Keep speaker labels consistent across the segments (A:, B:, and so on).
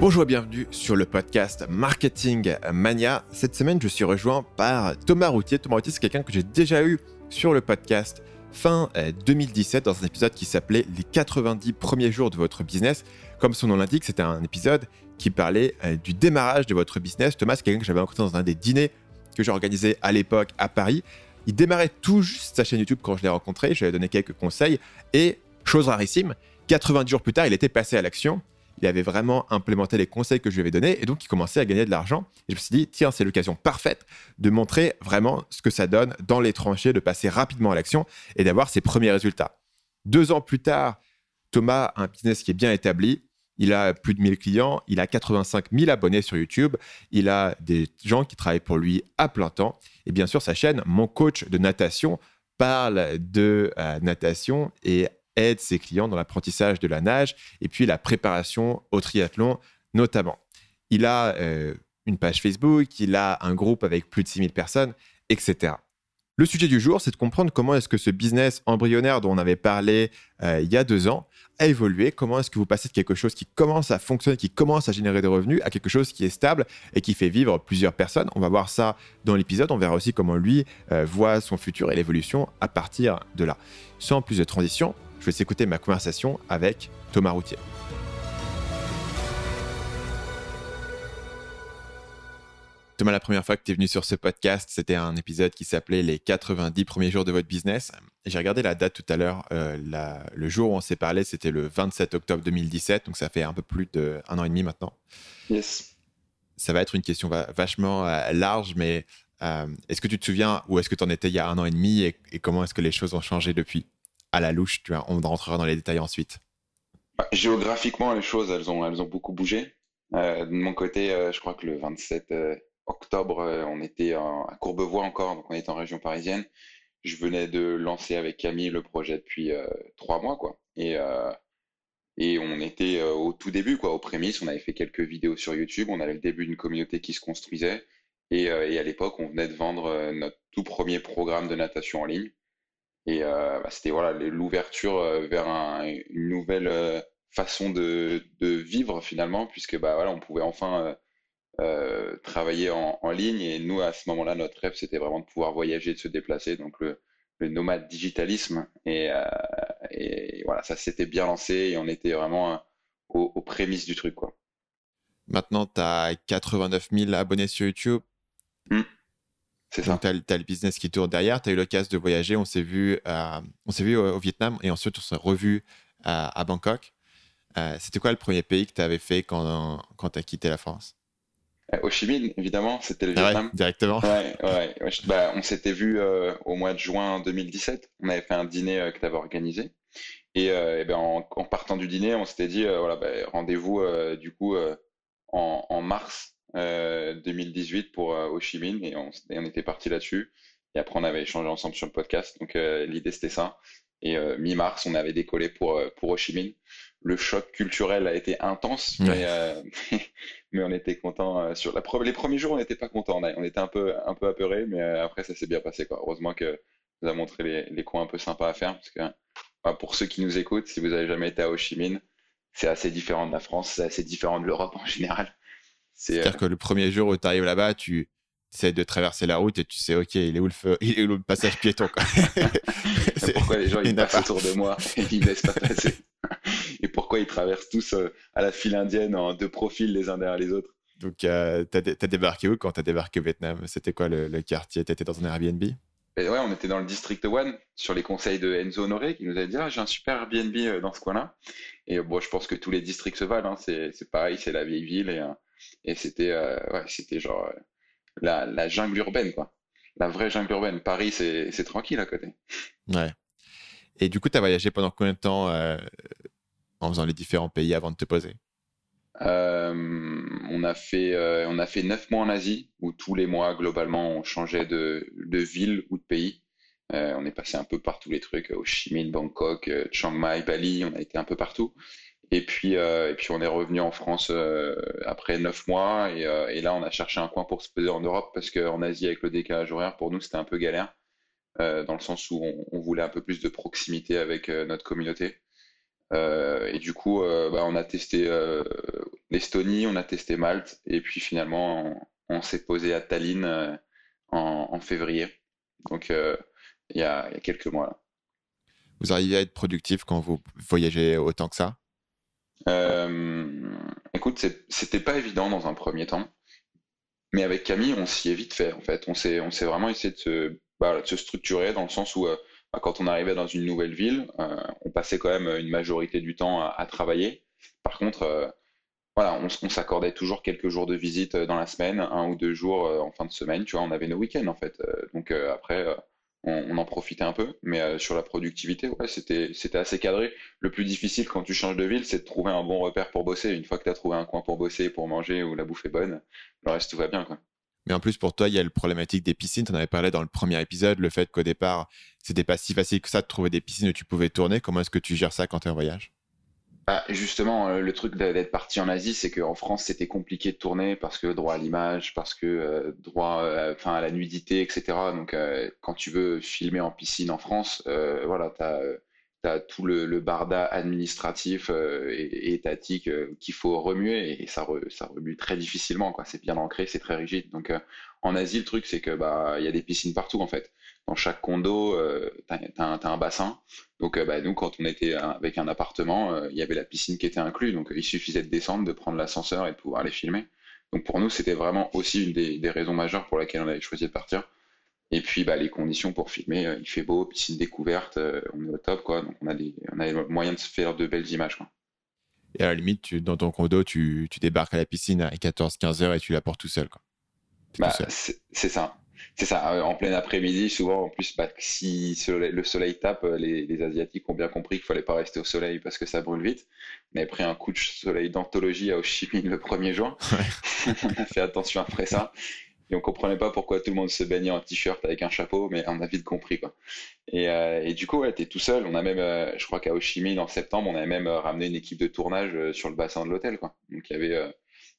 A: Bonjour et bienvenue sur le podcast Marketing Mania. Cette semaine, je suis rejoint par Thomas Routier. Thomas Routier, c'est quelqu'un que j'ai déjà eu sur le podcast fin 2017 euh, dans un épisode qui s'appelait Les 90 premiers jours de votre business. Comme son nom l'indique, c'était un épisode qui parlait euh, du démarrage de votre business. Thomas, c'est quelqu'un que j'avais rencontré dans un des dîners que j'ai organisé à l'époque à Paris. Il démarrait tout juste sa chaîne YouTube quand je l'ai rencontré. Je lui ai donné quelques conseils et, chose rarissime, 90 jours plus tard, il était passé à l'action il avait vraiment implémenté les conseils que je lui avais donnés et donc il commençait à gagner de l'argent. Et je me suis dit, tiens, c'est l'occasion parfaite de montrer vraiment ce que ça donne dans les tranchées, de passer rapidement à l'action et d'avoir ses premiers résultats. Deux ans plus tard, Thomas a un business qui est bien établi. Il a plus de 1000 clients, il a 85 000 abonnés sur YouTube, il a des gens qui travaillent pour lui à plein temps. Et bien sûr, sa chaîne, Mon coach de natation, parle de euh, natation et aide ses clients dans l'apprentissage de la nage et puis la préparation au triathlon notamment. Il a euh, une page Facebook, il a un groupe avec plus de 6000 personnes, etc. Le sujet du jour, c'est de comprendre comment est-ce que ce business embryonnaire dont on avait parlé euh, il y a deux ans a évolué, comment est-ce que vous passez de quelque chose qui commence à fonctionner, qui commence à générer des revenus, à quelque chose qui est stable et qui fait vivre plusieurs personnes. On va voir ça dans l'épisode, on verra aussi comment lui euh, voit son futur et l'évolution à partir de là. Sans plus de transition, je vais écouter ma conversation avec Thomas Routier. Thomas, la première fois que tu es venu sur ce podcast, c'était un épisode qui s'appelait Les 90 premiers jours de votre business. J'ai regardé la date tout à l'heure. Euh, le jour où on s'est parlé, c'était le 27 octobre 2017, donc ça fait un peu plus d'un an et demi maintenant.
B: Yes.
A: Ça va être une question vachement euh, large, mais euh, est-ce que tu te souviens où est-ce que tu en étais il y a un an et demi et comment est-ce que les choses ont changé depuis? À la louche. Tu vois, on rentrera dans les détails ensuite.
B: Bah, géographiquement, les choses, elles ont, elles ont beaucoup bougé. Euh, de mon côté, euh, je crois que le 27 euh, octobre, on était à Courbevoie encore, donc on était en région parisienne. Je venais de lancer avec Camille le projet depuis trois mois, quoi. Et, et on était au tout début, quoi, aux prémices. On avait fait quelques vidéos sur YouTube. On avait le début d'une communauté qui se construisait. Et, et à l'époque, on venait de vendre notre tout premier programme de natation en ligne. Et euh, bah, c'était voilà l'ouverture euh, vers une nouvelle euh, façon de, vivre finalement, puisque bah, voilà, on pouvait enfin travailler en, ligne. Et nous, à ce moment-là, notre rêve, c'était vraiment de pouvoir voyager, de se déplacer. Donc le, nomade digitalisme. Et, voilà, ça s'était bien lancé et on était vraiment aux, prémices du truc. Quoi.
A: Maintenant, tu as 89 000 abonnés sur YouTube.
B: Mmh. C'est ça.
A: Tu as, le business qui tourne derrière, tu as eu l'occasion de voyager, on s'est vu, euh, on s'est vu au, Vietnam et ensuite on s'est revu à, Bangkok. Euh, c'était quoi le premier pays que tu avais fait quand, quand tu as quitté la France?
B: Euh, Ho Chi Minh, évidemment, c'était le
A: ah
B: Vietnam.
A: directement
B: Ouais, ouais. Bah, on s'était vu au mois de juin 2017. On avait fait un dîner que tu avais organisé. Et, ben, en, partant du dîner, on s'était dit, voilà, bah, rendez-vous du coup en, en, mars 2018 euh, pour euh, Ho Chi Minh et on, on était parti là-dessus. Et après, on avait échangé ensemble sur le podcast. Donc, euh, l'idée, c'était ça. Et mi-mars, on avait décollé pour, pour Ho Chi Minh. Le choc culturel a été intense, mais, mais on était content. sur la, les premiers jours, on n'était pas content. On, était un peu, un peu apeuré, mais après, ça s'est bien passé. Quoi. Heureusement que nous a montré les, les, coins un peu sympas à faire. Parce que bah, pour ceux qui nous écoutent, si vous n'avez jamais été à Ho Chi Minh, c'est assez différent de la France, c'est assez différent de l'Europe en général.
A: C'est-à-dire euh, que le premier jour où tu arrives là-bas, tu essaies de traverser la route et tu sais, OK, il est où le, feu, il est où le passage piéton quoi?
B: Pourquoi les gens ils passent autour de moi et ils ne laissent pas passer? Et pourquoi ils traversent tous euh, à la file indienne en deux profils les uns derrière les autres?
A: Donc, euh, tu as, débarqué où quand tu as débarqué au Vietnam? C'était quoi le, quartier? Tu étais dans un Airbnb?
B: Et ouais, on était dans le District One sur les conseils de Enzo Honoré qui nous avait dit ah, j'ai un super Airbnb dans ce coin-là. Et bon, je pense que tous les districts se valent. Hein. C'est pareil, c'est la vieille ville et et c'était euh, ouais, c'était genre euh, la, la, jungle urbaine, quoi. La vraie jungle urbaine. Paris, c'est tranquille à côté.
A: Ouais. Et du coup, tu as voyagé pendant combien de temps euh, en faisant les différents pays avant de te poser?
B: On a fait on a fait neuf mois en Asie où tous les mois globalement on changeait de, de ville ou de pays. on est passé un peu par tous les trucs, Ho Chi Minh, Bangkok, Chiang Mai, Bali, on a été un peu partout. Et puis, euh, et puis on est revenu en France euh, après neuf mois. Et, euh, et, là, on a cherché un coin pour se poser en Europe parce qu'en Asie, avec le décalage horaire, pour nous, c'était un peu galère. dans le sens où on, voulait un peu plus de proximité avec notre communauté. et du coup, bah, on a testé l'Estonie, on a testé Malte, et puis finalement, on, s'est posé à Tallinn en, février. Donc, il y, a, quelques mois.
A: Vous arrivez à être productif quand vous voyagez autant que ça?
B: Écoute, c'était pas évident dans un premier temps. Mais avec Camille, on s'y est vite fait, en fait. On s'est, on s'est vraiment essayé de se, bah, structurer dans le sens où bah, quand on arrivait dans une nouvelle ville, euh, on passait quand même une majorité du temps à, travailler. Par contre, euh, voilà, on, s'accordait toujours quelques jours de visite euh, dans la semaine, un ou deux jours en fin de semaine. Tu vois, on avait nos week-ends en fait. donc après, on, en profitait un peu. Mais sur la productivité, ouais, c'était, c'était assez cadré. Le plus difficile quand tu changes de ville, c'est de trouver un bon repère pour bosser. Une fois que tu as trouvé un coin pour bosser, pour manger, où la bouffe est bonne, le reste tout va bien. Quoi.
A: Mais en plus, pour toi, il y a le problématique des piscines. Tu en avais parlé dans le premier épisode, le fait qu'au départ, c'était pas si facile que ça de trouver des piscines où tu pouvais tourner. Comment est-ce que tu gères ça quand tu es en voyage?
B: Bah, justement, euh, le truc d'être parti en Asie, c'est qu'en France, c'était compliqué de tourner parce que droit à l'image, parce que euh, droit euh, à la nudité, etc. Donc, quand tu veux filmer en piscine en France, voilà, tu as tout le, barda administratif et, étatique qu'il faut remuer et ça, remue très difficilement. C'est bien ancré, c'est très rigide. Donc en Asie, le truc, c'est que bah y a des piscines partout en fait. Dans chaque condo, tu as, un bassin. Donc bah, nous, quand on était avec un appartement, il y avait la piscine qui était inclue. Donc il suffisait de descendre, de prendre l'ascenseur et de pouvoir les filmer. Donc pour nous, c'était vraiment aussi une des, des raisons majeures pour lesquelles on avait choisi de partir et puis bah, les conditions pour filmer, euh, il fait beau, piscine découverte, euh, on est au top, quoi. Donc on a des, on a moyens de se faire de belles images, quoi.
A: Et à la limite, tu, dans ton condo, tu, tu, débarques à la piscine à 14-15 heures et tu la portes tout seul, quoi.
B: Bah, c'est ça. C'est ça, euh, en plein après-midi, souvent en plus, bah, si le soleil tape, les, les Asiatiques ont bien compris qu'il fallait pas rester au soleil parce que ça brûle vite. On avait pris un coup de soleil d'anthologie à Ho Chi Minh le 1er juin. on a fait attention après ça et on comprenait pas pourquoi tout le monde se baignait en t-shirt avec un chapeau, mais on a vite compris quoi. Et, euh, et du coup, ouais, t'es tout seul. On a même, euh, je crois qu'à Ho Chi Minh en septembre, on avait même euh, ramené une équipe de tournage sur le bassin de l'hôtel quoi. Donc il y avait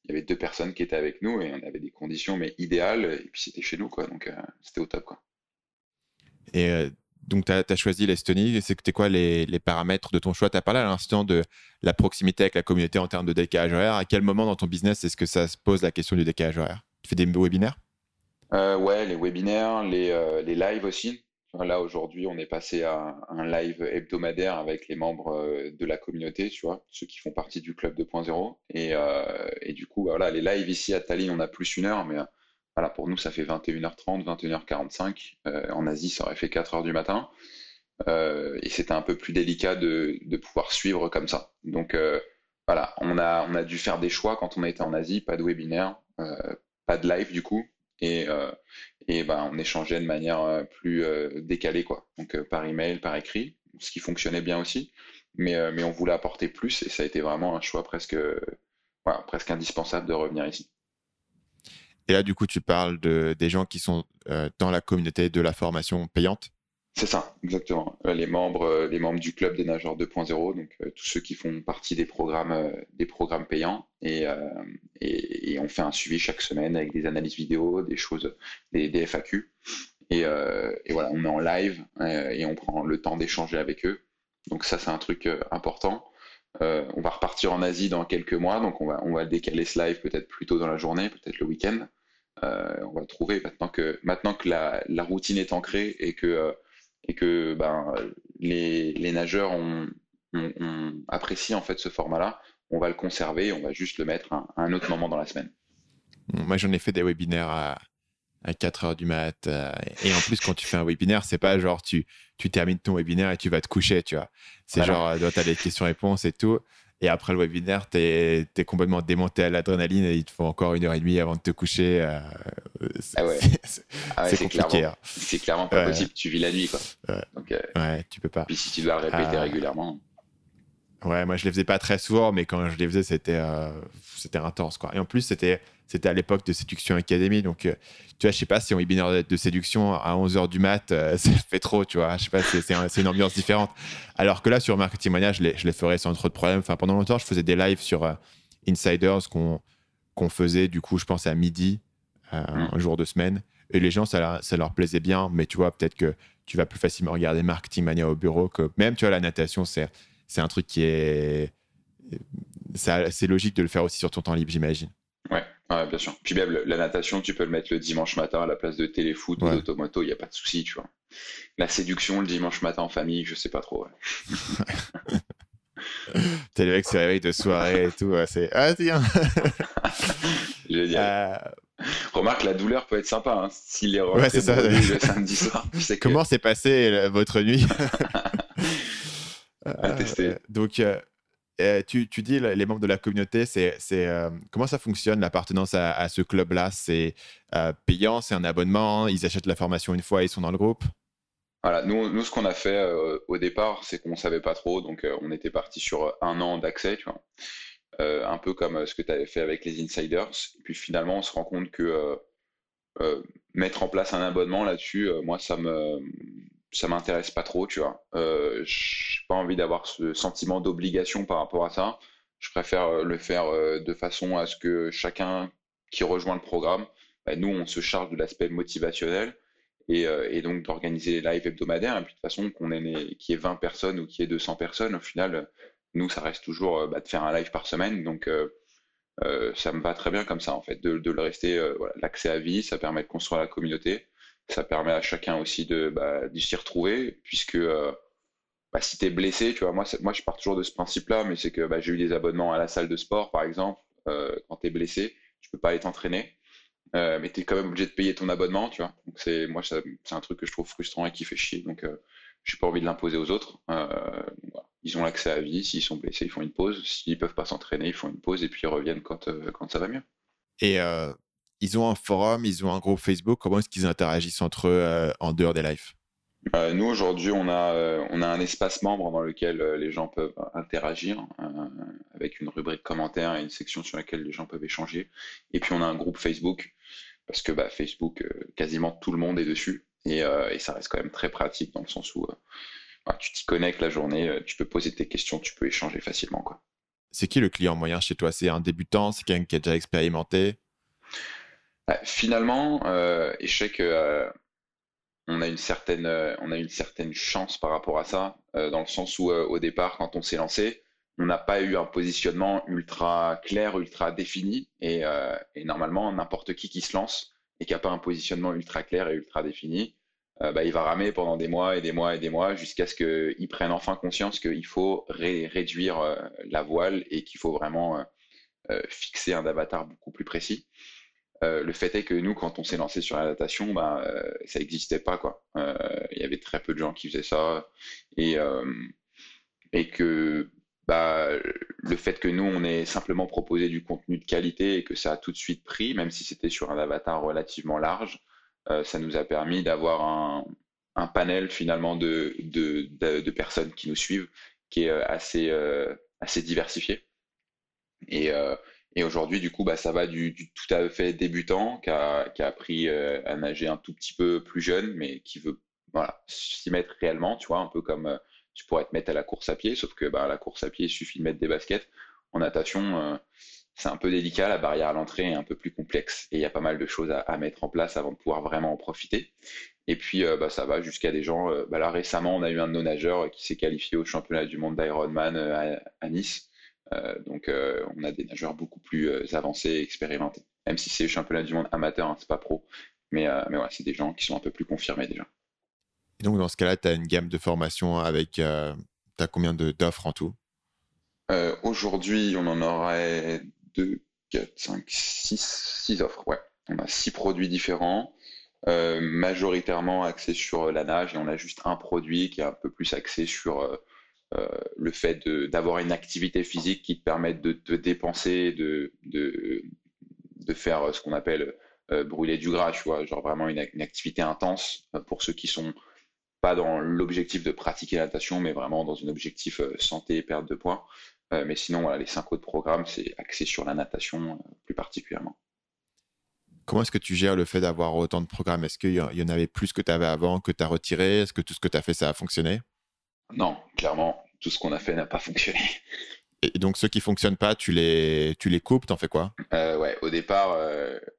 B: il y avait deux personnes qui étaient avec nous et on avait des conditions mais idéales et puis c'était chez nous quoi. Donc c'était au top quoi.
A: Et donc, tu as, choisi l'Estonie. C'était quoi les, les, paramètres de ton choix? Tu as parlé à l'instant de la proximité avec la communauté en termes de décalage horaire. À quel moment dans ton business est-ce que ça se pose la question du décalage horaire? Tu fais des webinaires?
B: Euh, Ouais, les webinaires, les, euh, les lives aussi. Là, aujourd'hui, on est passé à un live hebdomadaire avec les membres euh, de la communauté, ceux qui font partie du club 2.0. Et, et, du coup, bah, voilà, les lives ici à Tallinn, on a plus une heure, mais voilà, pour nous, ça fait 21h30, 21h45. en Asie, ça aurait fait 4h du matin. et c'était un peu plus délicat de, de, pouvoir suivre comme ça. Donc, voilà, on a, on a dû faire des choix quand on a été en Asie, pas de webinaire, pas de live du coup, et, euh, et ben, on échangeait de manière euh, plus euh, décalée, quoi. Donc par email, par écrit, ce qui fonctionnait bien aussi, mais, mais on voulait apporter plus et ça a été vraiment un choix presque, presque indispensable de revenir ici.
A: Et là, du coup, tu parles de, des gens qui sont dans la communauté de la formation payante?
B: C'est ça, exactement. Euh, les membres, euh, les membres du club des nageurs 2.0, donc euh, tous ceux qui font partie des programmes, des programmes payants, et, on fait un suivi chaque semaine avec des analyses vidéo, des choses, des, FAQ, et, voilà, on est en live et on prend le temps d'échanger avec eux. Donc ça, c'est un truc important. on va repartir en Asie dans quelques mois, donc on va, on va décaler ce live peut-être plus tôt dans la journée, peut-être le week-end. on va trouver maintenant que maintenant que la routine est ancrée et que et que ben, les, les nageurs ont, apprécié en fait ce format-là, on va le conserver, on va juste le mettre à, un autre moment dans la semaine.
A: Moi, j'en ai fait des webinaires à, à 4 heures du mat. Euh, et en plus, quand tu fais un webinaire, c'est pas genre tu, tu termines ton webinaire et tu vas te coucher, tu vois. C'est genre, tu as des questions-réponses et tout. Et après le webinaire, tu es, complètement démonté à l'adrénaline et il te faut encore une heure et demie avant de te coucher. Euh,
B: ah ouais. C'est ah compliqué. Hein. C'est clairement, pas possible. Tu vis la nuit, quoi.
A: Donc, euh, ouais, tu peux pas.
B: Puis si tu dois le répéter ah. régulièrement.
A: Ouais, moi je les faisais pas très souvent, mais quand je les faisais, c'était euh, c'était intense quoi. Et en plus, c'était c'était à l'époque de Séduction Academy, donc tu vois, je sais pas si on webinaire de séduction à 11h du mat, ça fait trop, tu vois. Je sais pas, c'est une ambiance différente. Alors que là, sur Marketing Mania, je les, je les ferais sans trop de problèmes. Enfin, pendant longtemps, je faisais des lives sur Insiders qu'on qu'on faisait, du coup, je pense à midi, mmh. un jour de semaine. Et les gens, ça, ça leur plaisait bien, mais tu vois, peut-être que tu vas plus facilement regarder Marketing Mania au bureau que même, tu vois, la natation, c'est c'est un truc qui est c'est logique de le faire aussi sur ton temps libre, j'imagine.
B: Ouais, bien sûr. Puis même la natation, tu peux le mettre le dimanche matin à la place de téléfoot ou d'automoto, il n'y a pas de souci, tu vois. La séduction le dimanche matin en famille, je sais pas trop.
A: T'es le mec qui se réveille de soirée et tout, c'est ah tiens.
B: Génial. Euh, Remarque, la douleur peut être sympa hein, s'il est ouais, c'est ça. le samedi soir.
A: Comment s'est passée euh, votre nuit?
B: À tester. Euh,
A: donc, tu, tu, dis les membres de la communauté, c'est, comment ça fonctionne l'appartenance à, ce club-là? C'est payant, c'est un abonnement, ils achètent la formation une fois, ils sont dans le groupe?
B: Voilà, nous, nous, ce qu'on a fait au départ, c'est qu'on savait pas trop, donc on était parti sur un an d'accès, tu vois. Euh, un peu comme euh, ce que tu avais fait avec les insiders. Et puis finalement, on se rend compte que euh, mettre en place un abonnement là-dessus, moi, ça me ça m'intéresse pas trop, tu vois. Euh, j'ai pas envie d'avoir ce sentiment d'obligation par rapport à ça. Je préfère le faire de façon à ce que chacun qui rejoint le programme, bah, nous, on se charge de l'aspect motivationnel et, et donc d'organiser les lives hebdomadaires. Et puis de toute façon, qu'on ait, qu'il y ait 20 personnes ou qu'il y ait 200 personnes, au final, nous, ça reste toujours euh, bah, de faire un live par semaine. Donc, euh, euh, ça me va très bien comme ça, en fait, de, le rester, l'accès à vie, ça permet de construire la communauté. Ça permet à chacun aussi de, bah, s'y retrouver, puisque bah, si tu es blessé, tu vois, moi, moi, je pars toujours de ce principe-là, mais c'est que bah, j'ai eu des abonnements à la salle de sport, par exemple. quand tu es blessé, tu peux pas aller t'entraîner. mais tu es quand même obligé de payer ton abonnement, tu vois. Donc c'est moi c'est un truc que je trouve frustrant et qui fait chier. Donc je n'ai pas envie de l'imposer aux autres. Ils ont l'accès à vie. S'ils sont blessés, ils font une pause. S'ils peuvent pas s'entraîner, ils font une pause et puis ils reviennent quand, euh, quand ça va mieux.
A: Et euh, ils ont un forum, ils ont un groupe Facebook. Comment est-ce qu'ils interagissent entre eux euh, en dehors des lives?
B: Nous, aujourd'hui, on, a, on a un espace membre dans lequel les gens peuvent interagir avec une rubrique commentaires et une section sur laquelle les gens peuvent échanger. Et puis, on a un groupe Facebook parce que bah, Facebook, quasiment tout le monde est dessus. Et, et, ça reste quand même très pratique dans le sens où tu t'y connectes la journée, euh, tu peux poser tes questions, tu peux échanger facilement. Quoi.
A: C'est qui le client moyen chez toi? C'est un débutant? C'est quelqu'un qui a déjà expérimenté?
B: bah, Finalement, euh, échec, euh, on, a une certaine, on a une certaine chance par rapport à ça, dans le sens où au départ, quand on s'est lancé, on n'a pas eu un positionnement ultra clair, ultra défini. Et, et normalement, n'importe qui qui se lance et qui n'a pas un positionnement ultra clair et ultra défini, euh, bah, il va ramer pendant des mois et des mois et des mois jusqu'à ce qu'il prenne enfin conscience qu'il faut réduire euh, la voile et qu'il faut vraiment euh, fixer un avatar beaucoup plus précis. Le fait est que nous, quand on s'est lancé sur la natation, bah, ça n'existait pas. Quoi. Il y avait très peu de gens qui faisaient ça. Et, et que bah, le fait que nous, on ait simplement proposé du contenu de qualité et que ça a tout de suite pris, même si c'était sur un avatar relativement large, euh, ça nous a permis d'avoir un, panel finalement de, de, personnes qui nous suivent qui est euh, assez, euh, assez diversifié. Et, et aujourd'hui, du coup, bah, ça va du, tout à fait débutant qui a, qui a, appris à nager un tout petit peu plus jeune, mais qui veut voilà, s'y mettre réellement, tu vois, un peu comme tu pourrais te mettre à la course à pied, sauf que bah, la course à pied, il suffit de mettre des baskets. En natation, c'est un peu délicat, la barrière à l'entrée est un peu plus complexe et il y a pas mal de choses à, mettre en place avant de pouvoir vraiment en profiter. Et puis euh, bah, ça va jusqu'à des gens. Euh, bah, là récemment, on a eu un de nos nageurs qui s'est qualifié au championnat du monde d'Ironman euh, à, Nice. Donc on a des nageurs beaucoup plus avancés et expérimentés. Même si c'est le championnat du monde amateur, hein, c'est pas pro. Mais, mais c'est des gens qui sont un peu plus confirmés déjà.
A: Et donc dans ce cas-là, tu as une gamme de formation avec. tu as combien d'offres en tout?
B: Aujourd'hui, on en aurait 2, 4, 5, 6, 6 offres. Ouais. On a 6 produits différents, euh, majoritairement axés sur la nage, et on a juste un produit qui est un peu plus axé sur euh, euh, le fait d'avoir une activité physique qui te permette de te dépenser, de, faire ce qu'on appelle brûler du gras, genre vraiment une, activité intense pour ceux qui sont pas dans l'objectif de pratiquer la natation, mais vraiment dans un objectif santé et perte de poids. Euh, mais sinon, les cinq autres programmes, c'est axé sur la natation euh, plus particulièrement.
A: Comment est-ce que tu gères le fait d'avoir autant de programmes? Est-ce qu'il y en avait plus que tu avais avant, que tu as retiré? Est-ce que tout ce que tu as fait, ça a fonctionné?
B: Non, clairement, tout ce qu'on a fait n'a pas fonctionné.
A: Et donc ceux qui fonctionnent pas, tu les, tu les coupes, t'en fais quoi?
B: Euh, Ouais, au départ,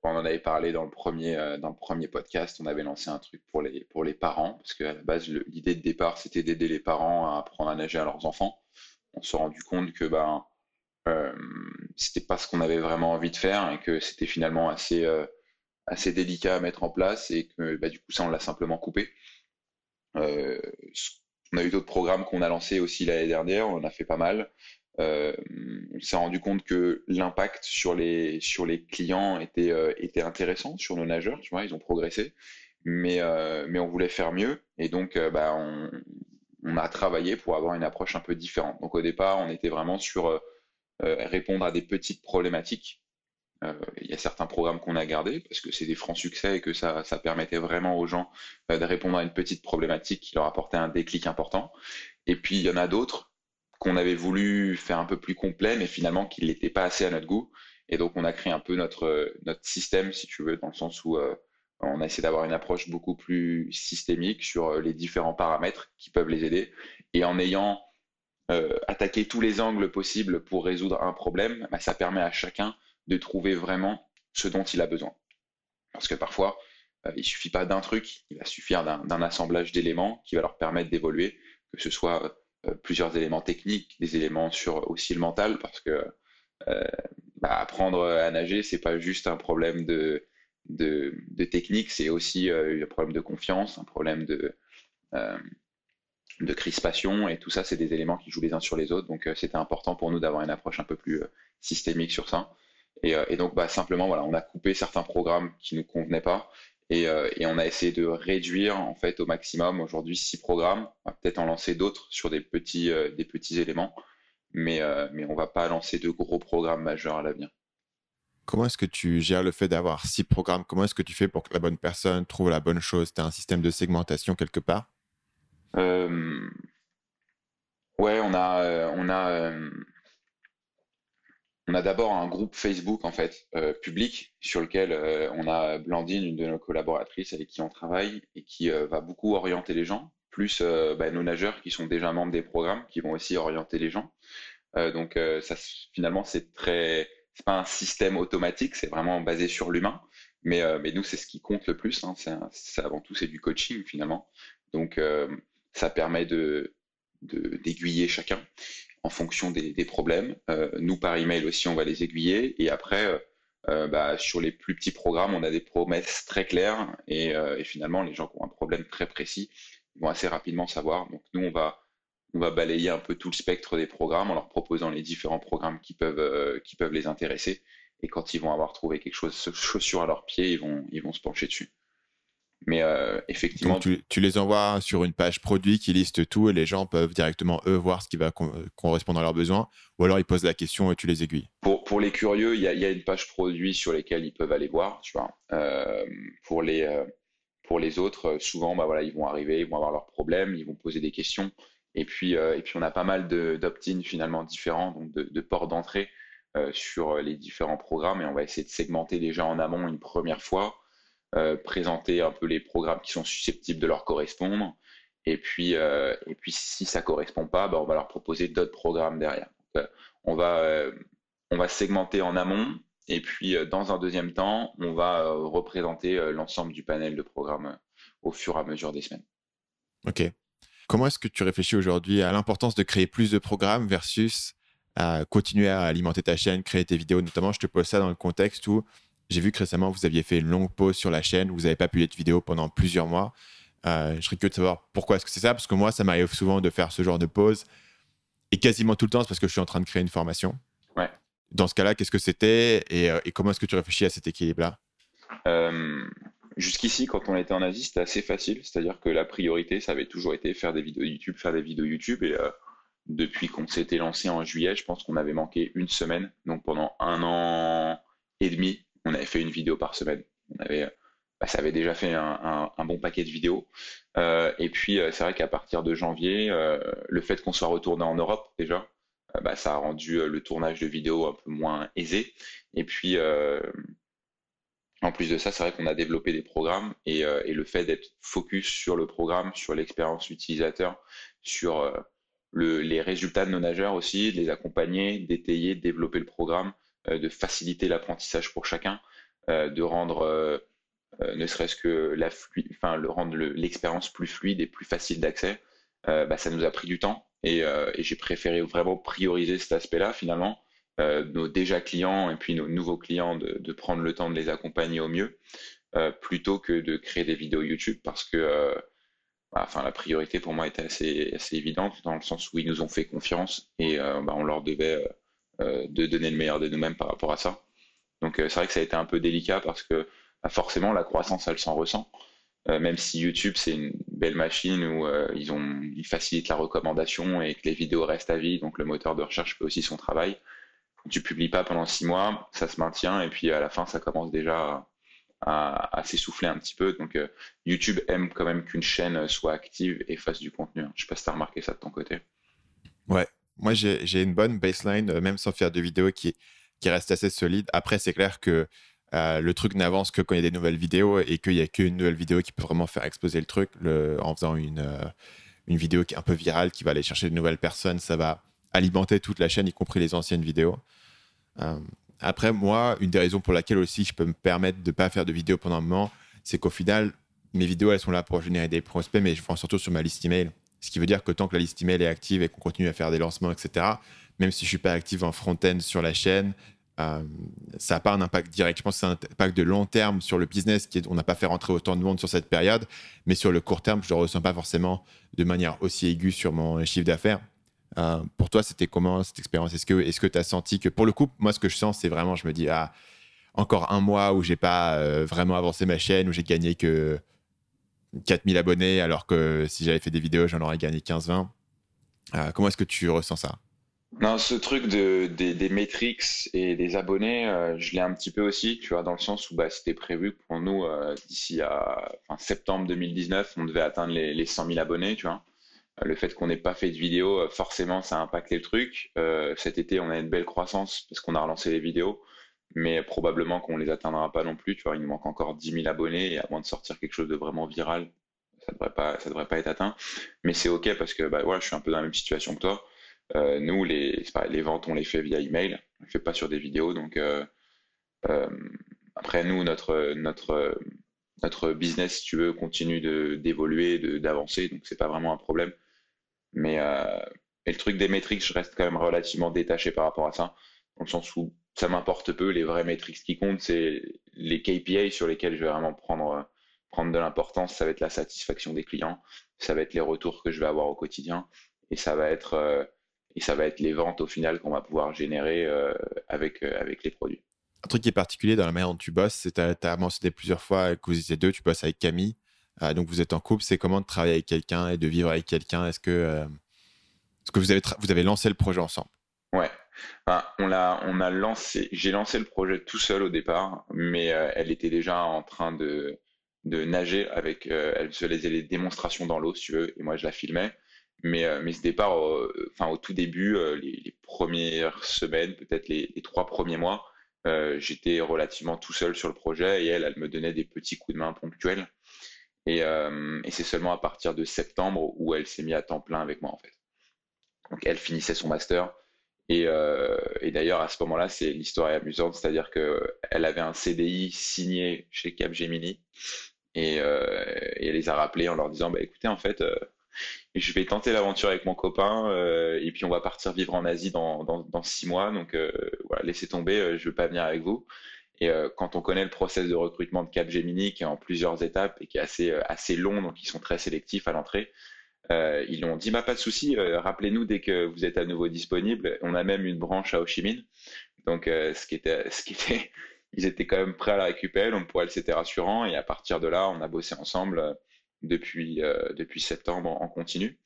B: on en avait parlé dans le premier, dans le premier podcast, on avait lancé un truc pour les, pour les parents, parce qu'à la base, l'idée de départ, c'était d'aider les parents à apprendre à nager à leurs enfants on s'est rendu compte que ben, c'était pas ce qu'on avait vraiment envie de faire et que c'était finalement assez assez délicat à mettre en place et que bah, du coup ça on l'a simplement coupé. Euh, on a eu d'autres programmes qu'on a lancés aussi l'année dernière, on en a fait pas mal. Euh, on s'est rendu compte que l'impact sur les, sur les clients était, euh, était intéressant, sur nos nageurs, tu vois, ils ont progressé, mais, mais on voulait faire mieux et donc bah, on, a travaillé pour avoir une approche un peu différente. Donc au départ, on était vraiment sur répondre à des petites problématiques euh, il y a certains programmes qu'on a gardés parce que c'est des francs succès et que ça, ça permettait vraiment aux gens euh, de répondre à une petite problématique qui leur apportait un déclic important. Et puis il y en a d'autres qu'on avait voulu faire un peu plus complet, mais finalement qui n'étaient pas assez à notre goût. Et donc on a créé un peu notre, notre système, si tu veux, dans le sens où euh, on a essayé d'avoir une approche beaucoup plus systémique sur les différents paramètres qui peuvent les aider. Et en ayant attaqué tous les angles possibles pour résoudre un problème, bah, ça permet à chacun de trouver vraiment ce dont il a besoin. Parce que parfois, euh, il suffit pas d'un truc, il va suffire d'un apsemblage d'éléments qui va leur permettre d'évoluer, que ce soit euh, plusieurs éléments techniques, des éléments sur aussi le mental, parce que euh, bah, apprendre à nager, c'est pas juste un problème de, de, technique, c'est aussi un problème de confiance, un problème de, de crispation, et tout ça, c'est des éléments qui jouent les uns sur les autres. Donc, c'était important pour nous d'avoir une approche un peu plus systémique sur ça. Euh, et, donc, bah, simplement, voilà, on a coupé certains programmes qui nous convenaient pas. Et, euh, on a essayé de réduire en fait au maximum aujourd'hui six programmes. On va peut-être en lancer d'autres sur des petits, euh, des petits éléments, mais, mais on va pas lancer de gros programmes majeurs à l'avenir.
A: Comment est-ce que tu gères le fait d'avoir six programmes? Comment est-ce que tu fais pour que la bonne personne trouve la bonne chose? Tu as un système de segmentation quelque part?
B: Ouais, on a, on a on a d'abord un groupe Facebook en fait euh, public sur lequel euh, on a Blandine, une de nos collaboratrices avec qui on travaille et qui euh, va beaucoup orienter les gens, plus bah, nos nageurs qui sont déjà membres des programmes qui vont aussi orienter les gens. donc finalement c'est très c'est pas un système automatique, c'est vraiment basé sur l'humain. Mais, mais nous c'est ce qui compte le plus. Hein. c'est avant tout c'est du coaching finalement. Donc ça permet de d'aiguiller chacun en fonction des, problèmes. Euh, nous, par email aussi, on va les aiguiller. Et après, euh, euh, bah, sur les plus petits programmes, on a des promesses très claires. Et, finalement, les gens qui ont un problème très précis vont assez rapidement savoir. Donc, nous, on va, on va balayer un peu tout le spectre des programmes en leur proposant les différents programmes qui peuvent, qui peuvent les intéresser. Et quand ils vont avoir trouvé quelque chose, chaussure à leurs pieds, ils vont, ils vont se pencher dessus. Mais euh, effectivement.
A: tu, les envoies sur une page produit qui liste tout et les gens peuvent directement, eux, voir ce qui va correspondre à leurs besoins. Ou alors ils posent la question et tu les aiguilles.
B: Pour, pour les curieux, il y, y, a une page produit sur laquelle ils peuvent aller voir. Tu vois. Euh, pour, les, euh, pour les autres, souvent, bah, voilà, ils vont arriver, ils vont avoir leurs problèmes, ils vont poser des questions. Et puis, et puis on a pas mal d'opt-in finalement différents, donc de, de ports d'entrée sur les différents programmes. Et on va essayer de segmenter déjà en amont une première fois euh, présenter un peu les programmes qui sont susceptibles de leur correspondre. Et puis, euh, et puis si ça correspond pas, bah, on va leur proposer d'autres programmes derrière. Euh, on, va, on va segmenter en amont. Et puis, dans un deuxième temps, on va représenter l'ensemble du panel de programmes au fur et à mesure des semaines.
A: OK. Comment est-ce que tu réfléchis aujourd'hui à l'importance de créer plus de programmes versus continuer à alimenter ta chaîne, créer tes vidéos? Notamment, je te pose ça dans le contexte où j'ai vu que récemment, vous aviez fait une longue pause sur la chaîne, vous n'avez pas publié de vidéo pendant plusieurs mois. Euh, je serais curieux de savoir pourquoi est-ce que c'est ça, parce que moi, ça m'arrive souvent de faire ce genre de pause. Et quasiment tout le temps, c'est parce que je suis en train de créer une formation.
B: Ouais.
A: Dans ce cas-là, qu'est-ce que c'était et, euh, comment est-ce que tu réfléchis à cet équilibre-là?
B: Euh, Jusqu'ici, quand on était en Asie, c'était assez facile. C'est-à-dire que la priorité, ça avait toujours été faire des vidéos YouTube, faire des vidéos YouTube. Et depuis qu'on s'était lancé en juillet, je pense qu'on avait manqué une semaine. Donc pendant un an et demi, on avait fait une vidéo par semaine. On avait, bah, ça avait déjà fait un, bon paquet de vidéos. Euh, et puis, euh, c'est vrai qu'à partir de janvier, euh, le fait qu'on soit retourné en Europe déjà, bah, ça a rendu le tournage de vidéos un peu moins aisé. Et puis, en plus de ça, c'est vrai qu'on a développé des programmes et, le fait d'être focus sur le programme, sur l'expérience utilisateur, sur les résultats de nos nageurs aussi, de les accompagner, d'étayer, de développer le programme, de faciliter l'apprentissage pour chacun, euh, de rendre euh, ne serait-ce que la enfin, le rendre l'expérience plus fluide et plus facile d'accès, bah, ça nous a pris du temps et, j'ai préféré vraiment prioriser cet aspect-là finalement nos déjà clients et puis nos nouveaux clients de, prendre le temps de les accompagner au mieux, plutôt que de créer des vidéos YouTube parce que bah, enfin, la priorité pour moi était assez, assez évidente dans le sens où ils nous ont fait confiance et bah, on leur devait de donner le meilleur de nous-mêmes par rapport à ça. Donc c'est vrai que ça a été un peu délicat parce que bah, forcément la croissance elle s'en ressent. Euh, même si YouTube c'est une belle machine où euh, ils, ont, ils facilitent la recommandation et que les vidéos restent à vie, donc le moteur de recherche fait aussi son travail. Tu publies pas pendant six mois, ça se maintient et puis à la fin ça commence déjà à, s'essouffler un petit peu. Donc euh, YouTube aime quand même qu'une chaîne soit active et fasse du contenu. Je sais pas si as remarqué ça de ton côté.
A: Ouais, moi j'ai une bonne baseline, même sans faire de vidéos qui, qui reste assez solide. Après, c'est clair que euh, le truc n'avance que quand il y a des nouvelles vidéos et qu'il n'y a qu'une nouvelle vidéo qui peut vraiment faire exploser le truc. en faisant une, euh, une vidéo qui est un peu virale, qui va aller chercher de nouvelles personnes, ça va alimenter toute la chaîne, y compris les anciennes vidéos. Euh, après, moi, une des raisons pour laquelle aussi je peux me permettre de ne pas faire de vidéos pendant un moment, c'est qu'au final, mes vidéos, elles sont là pour générer des prospects, mais je fais surtout sur ma liste email. Ce qui veut dire que tant que la liste email est active et qu'on continue à faire des lancements, etc., même si je ne suis pas actif en front-end sur la chaîne, euh, ça n'a pas un impact direct. Je pense que c'est un impact de long terme sur le business. Qui on n'a pas fait rentrer autant de monde sur cette période, mais sur le court terme, je ne le ressens pas forcément de manière aussi aiguë sur mon chiffre d'affaires. Euh, pour toi, c'était comment cette expérience? Est-ce que tu as senti que, pour le coup, moi, ce que je sens, c'est vraiment, je me dis, ah, encore un mois où j'ai pas euh, vraiment avancé ma chaîne, où j'ai gagné que 4000 abonnés, alors que si j'avais fait des vidéos, j'en aurais gagné 15-20. comment est-ce que tu ressens ça?
B: Non, ce truc de, des, des métriques et des abonnés, euh, je l'ai un petit peu aussi, tu vois, dans le sens où bah, c'était prévu pour nous, euh, d'ici à septembre 2019, on devait atteindre les, les 100 000 abonnés, tu vois. Euh, le fait qu'on n'ait pas fait de vidéo, forcément, ça a impacté le truc. cet été, on a une belle croissance parce qu'on a relancé les vidéos, mais probablement qu'on les atteindra pas non plus, tu vois. Il nous manque encore 10 000 abonnés et avant de sortir quelque chose de vraiment viral, ça devrait pas, ça devrait pas être atteint. Mais c'est OK parce que bah, voilà, je suis un peu dans la même situation que toi euh, nous, les, les ventes, on les fait via email, on ne fait pas sur des vidéos. Donc, euh, euh, après, nous, notre, notre, notre business, si tu veux, continue d'évoluer, d'avancer, donc c'est pas vraiment un problème. Mais et le truc des métriques, je reste quand même relativement détaché par rapport à ça, dans le sens où ça m'importe peu. Les vraies métriques qui comptent, c'est les KPI sur lesquels je vais vraiment prendre, prendre de l'importance. Ça va être la satisfaction des clients, ça va être les retours que je vais avoir au quotidien, et ça va être et ça va être les ventes au final qu'on va pouvoir générer euh, avec, euh, avec les produits.
A: Un truc qui est particulier dans la manière dont tu bosses, c'est que tu as mentionné plusieurs fois que vous étiez deux, tu bosses avec Camille, euh, donc vous êtes en couple. C'est comment de travailler avec quelqu'un et de vivre avec quelqu'un? Est-ce que, est-ce que vous, avez vous avez lancé le projet ensemble?
B: Ouais, on, a, on a lancé, j'ai lancé le projet tout seul au départ, mais elle était déjà en train de, nager avec, elle faisait les démonstrations dans l'eau, si tu veux, et moi je la filmais. Mais, euh, ce départ, euh, enfin, au tout début, euh, les, premières semaines, peut-être les, trois premiers mois, j'étais relativement tout seul sur le projet et elle, elle me donnait des petits coups de main ponctuels. Et, et c'est seulement à partir de septembre où elle s'est mise à temps plein avec moi, en fait. Donc, elle finissait son master. Et, et d'ailleurs, à ce moment-là, c'est l'histoire est amusante, c'est-à-dire qu'elle avait un CDI signé chez Capgemini et, et, elle les a rappelés en leur disant, bah, écoutez, en fait, je vais tenter l'aventure avec mon copain euh, et puis on va partir vivre en Asie dans, dans, six mois. Donc euh, voilà, laissez tomber, euh, je ne veux pas venir avec vous. Et quand on connaît le process de recrutement de Capgemini qui est en plusieurs étapes et qui est assez, assez long, donc ils sont très sélectifs à l'entrée, ils ont dit bah, pas de souci, rappelez-nous dès que vous êtes à nouveau disponible. On a même une branche à Ho Chi Minh. Donc ce qui était, ce qui était, ils étaient quand même prêts à la récupérer, donc pour elle c'était rassurant. Et à partir de là, on a bossé ensemble depuis, euh, depuis septembre en continu.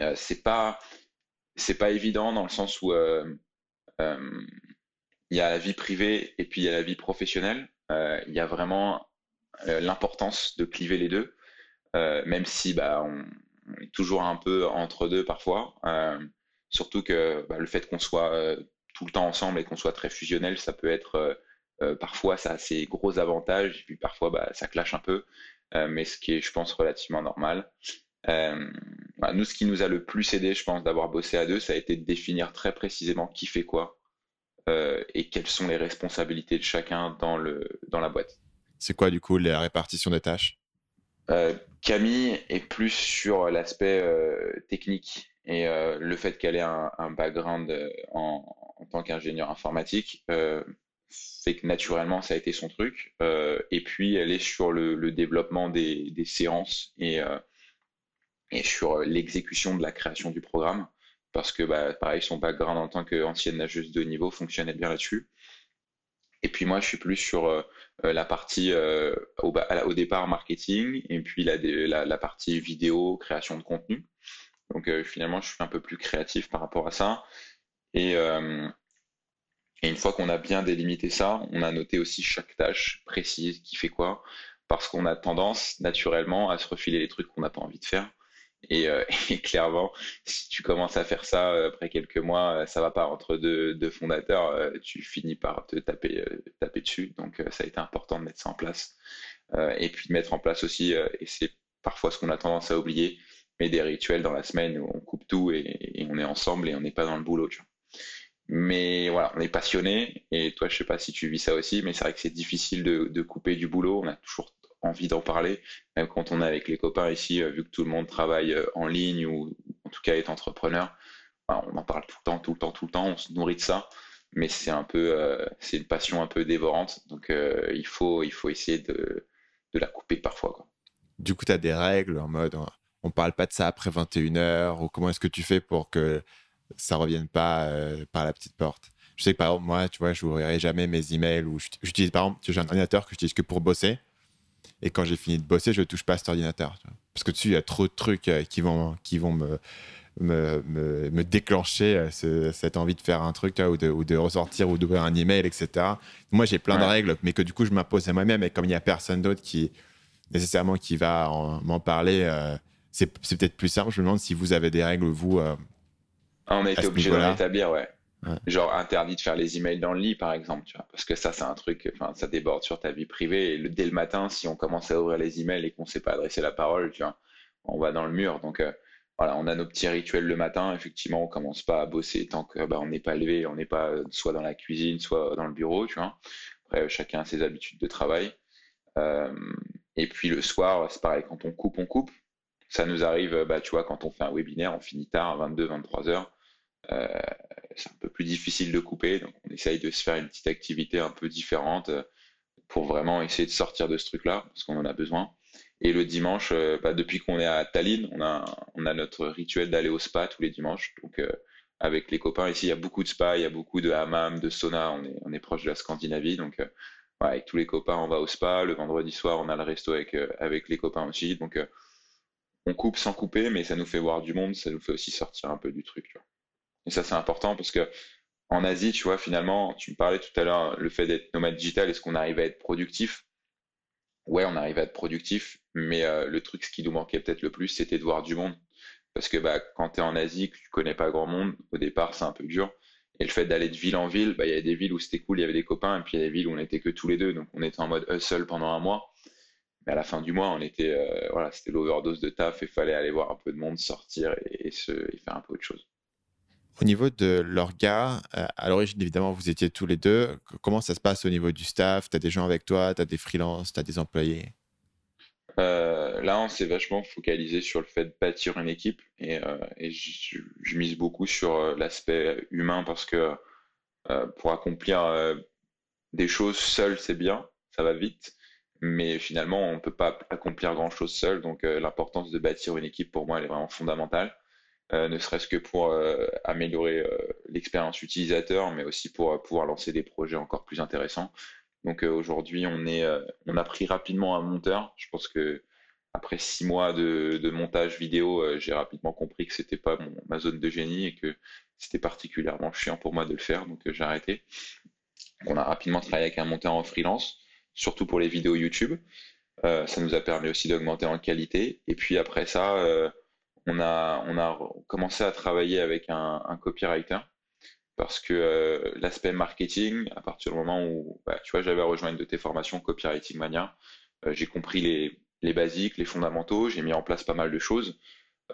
B: Euh, c'est pas c'est pas évident dans le sens où euh, il y a la vie privée et puis il y a la vie professionnelle. Il y a vraiment l'importance de cliver les deux, même si bah, on, toujours un peu entre deux parfois. surtout que bah, le fait qu'on soit tout le temps ensemble et qu'on soit très fusionnel, ça peut être parfois ça a ses gros avantages et puis parfois bah, ça clash un peu. Euh, mais ce qui est, je pense, relativement normal. Euh, bah, nous, ce qui nous a le plus aidé, je pense, d'avoir bossé à deux, ça a été de définir très précisément qui fait quoi euh, et quelles sont les responsabilités de chacun dans, dans la boîte.
A: C'est quoi, du coup, la répartition des tâches?
B: Camille est plus sur l'aspect technique et le fait qu'elle ait un, background en, tant qu'ingénieur informatique, fait que naturellement, ça a été son truc. et puis, elle est sur le, développement des, séances et, sur l'exécution de la création du programme. Parce que, bah, pareil, son background en tant qu'ancienne nageuse de niveau fonctionnait bien là-dessus. Et puis moi, je suis plus sur euh, euh, la partie euh, au, départ marketing et puis la, partie vidéo, création de contenu. Donc finalement, je suis un peu plus créatif par rapport à ça. Et une fois qu'on a bien délimité ça, on a noté aussi chaque tâche précise qui fait quoi, parce qu'on a tendance naturellement à se refiler les trucs qu'on n'a pas envie de faire. Euh, et, clairement, si tu commences à faire ça euh, après quelques mois, euh, ça va pas entre deux, fondateurs, tu finis par te taper, taper dessus. Donc ça a été important de mettre ça en place. et puis de mettre en place aussi, et c'est parfois ce qu'on a tendance à oublier, mais des rituels dans la semaine où on coupe tout et, on est ensemble et on n'est pas dans le boulot. Mais voilà, on est passionné. Et toi, je sais pas si tu vis ça aussi, mais c'est vrai que c'est difficile de, de, couper du boulot. On a toujours envie d'en parler, même quand on est avec les copains ici, euh, vu que tout le monde travaille euh, en ligne ou en tout cas est entrepreneur, bah, on en parle tout le temps, tout le temps, tout le temps, on se nourrit de ça, mais c'est un peu, euh, c'est une passion un peu dévorante, donc il, faut, il faut essayer de, de la couper parfois. Quoi.
A: Du coup, tu as des règles en mode on parle pas de ça après 21h, ou comment est-ce que tu fais pour que ça revienne pas par la petite porte? Je sais que par exemple, moi, tu vois, je n'ouvrirai jamais mes emails ou j'utilise par exemple, j'ai un ordinateur que j'utilise que pour bosser. Et quand j'ai fini de bosser, je ne touche pas à cet ordinateur. Parce que dessus, il y a trop de trucs euh, qui vont, qui vont me, me, me, déclencher euh, cette envie de faire un truc ou, de, ou, de, ressortir ou d'ouvrir un email, etc. Moi, j'ai plein de règles, mais que du coup, je m'impose à moi-même. Et comme il n'y a personne d'autre qui, nécessairement, qui va m'en parler, euh, c'est peut-être plus simple. Je me demande si vous avez des règles, vous.
B: Ah, on a été obligé d'en établir, ouais. Genre interdit de faire les emails dans le lit, par exemple, tu vois, parce que ça, c'est un truc, enfin, ça déborde sur ta vie privée. Dès le matin, si on commence à ouvrir les emails et qu'on ne sait pas adresser la parole, tu vois, on va dans le mur. Donc euh, voilà, on a nos petits rituels le matin. Effectivement, on commence pas à bosser tant que bah, on n'est pas levé, on n'est pas euh, soit dans la cuisine, soit dans le bureau, tu vois. Après, chacun a ses habitudes de travail. Euh, et puis le soir, c'est pareil, quand on coupe, on coupe. Ça nous arrive, bah, tu vois, quand on fait un webinaire, on finit tard, à 22, 23 heures. Euh, c'est un peu plus difficile de couper, donc on essaye de se faire une petite activité un peu différente euh, pour vraiment essayer de sortir de ce truc-là, parce qu'on en a besoin. Et le dimanche, euh, bah, depuis qu'on est à Tallinn, on a, notre rituel d'aller au spa tous les dimanches. Donc, avec les copains ici, il y a beaucoup de spas, il y a beaucoup de hammam, de sauna. On est, proche de la Scandinavie. Donc, avec tous les copains, on va au spa. Le vendredi soir, on a le resto avec, avec les copains aussi. Donc, on coupe sans couper, mais ça nous fait voir du monde. Ça nous fait aussi sortir un peu du truc. Et ça, c'est important parce que en Asie, tu vois, finalement, tu me parlais tout à l'heure, le fait d'être nomade digital, est-ce qu'on arrive à être productif? Ouais, on arrive à être productif, mais euh, le truc, ce qui nous manquait peut-être le plus, c'était de voir du monde. Parce que bah, quand tu es en Asie, que tu connais pas grand monde, au départ, c'est un peu dur. Et le fait d'aller de ville en ville, bah, il y a des villes où c'était cool, il y avait des copains, et puis il y a des villes où on n'était que tous les deux, donc on était en mode hustle pendant un mois. Mais à la fin du mois, on était, euh, voilà, c'était l'overdose de taf et fallait aller voir un peu de monde, sortir et, se, et faire un peu autre chose.
A: Au niveau de l'orga, euh, à l'origine, évidemment, vous étiez tous les deux. Comment ça se passe au niveau du staff? Tu as des gens avec toi, tu as des freelances, tu as des employés?
B: Euh, Là, on s'est vachement focalisé sur le fait de bâtir une équipe et, euh, je, mise beaucoup sur l'aspect humain parce que pour accomplir des choses seul, c'est bien, ça va vite, mais finalement, on ne peut pas accomplir grand-chose seul. Donc, l'importance de bâtir une équipe, pour moi, elle est vraiment fondamentale. Euh, ne serait-ce que pour euh, améliorer euh, l'expérience utilisateur, mais aussi pour pouvoir lancer des projets encore plus intéressants. Donc aujourd'hui, on, a pris rapidement un monteur. Je pense que après six mois de, montage vidéo, j'ai rapidement compris que c'était pas ma zone de génie et que c'était particulièrement chiant pour moi de le faire, donc j'ai arrêté. On a rapidement travaillé avec un monteur en freelance, surtout pour les vidéos YouTube. ça nous a permis aussi d'augmenter en qualité. Et puis après ça, on a, on a commencé à travailler avec un, copywriter parce que euh, l'aspect marketing, à partir du moment où bah, tu vois, j'avais rejoint une de tes formations Copywriting Mania, euh, j'ai compris les, les, basiques, les fondamentaux, j'ai mis en place pas mal de choses.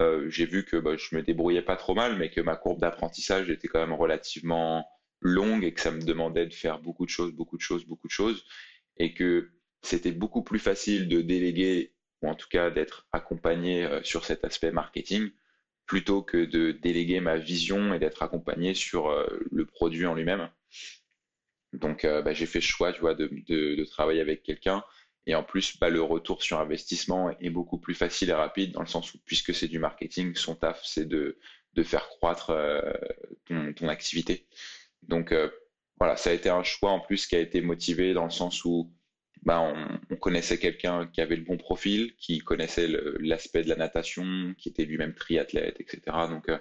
B: Euh, j'ai vu que bah, je me débrouillais pas trop mal, mais que ma courbe d'apprentissage était quand même relativement longue et que ça me demandait de faire beaucoup de choses, beaucoup de choses, beaucoup de choses, et que c'était beaucoup plus facile de déléguer ou en tout cas d'être accompagné euh, sur cet aspect marketing plutôt que de déléguer ma vision et d'être accompagné sur le produit en lui-même. Donc, bah, j'ai fait le choix, tu vois, de, de travailler avec quelqu'un et en plus, bah, le retour sur investissement est beaucoup plus facile et rapide dans le sens où, puisque c'est du marketing, son taf, c'est de, de faire croître euh, ton, activité. Donc euh, voilà, ça a été un choix en plus qui a été motivé dans le sens où bah, on, connaissait quelqu'un qui avait le bon profil, qui connaissait l'aspect de la natation, qui était lui-même triathlète, etc. Donc euh,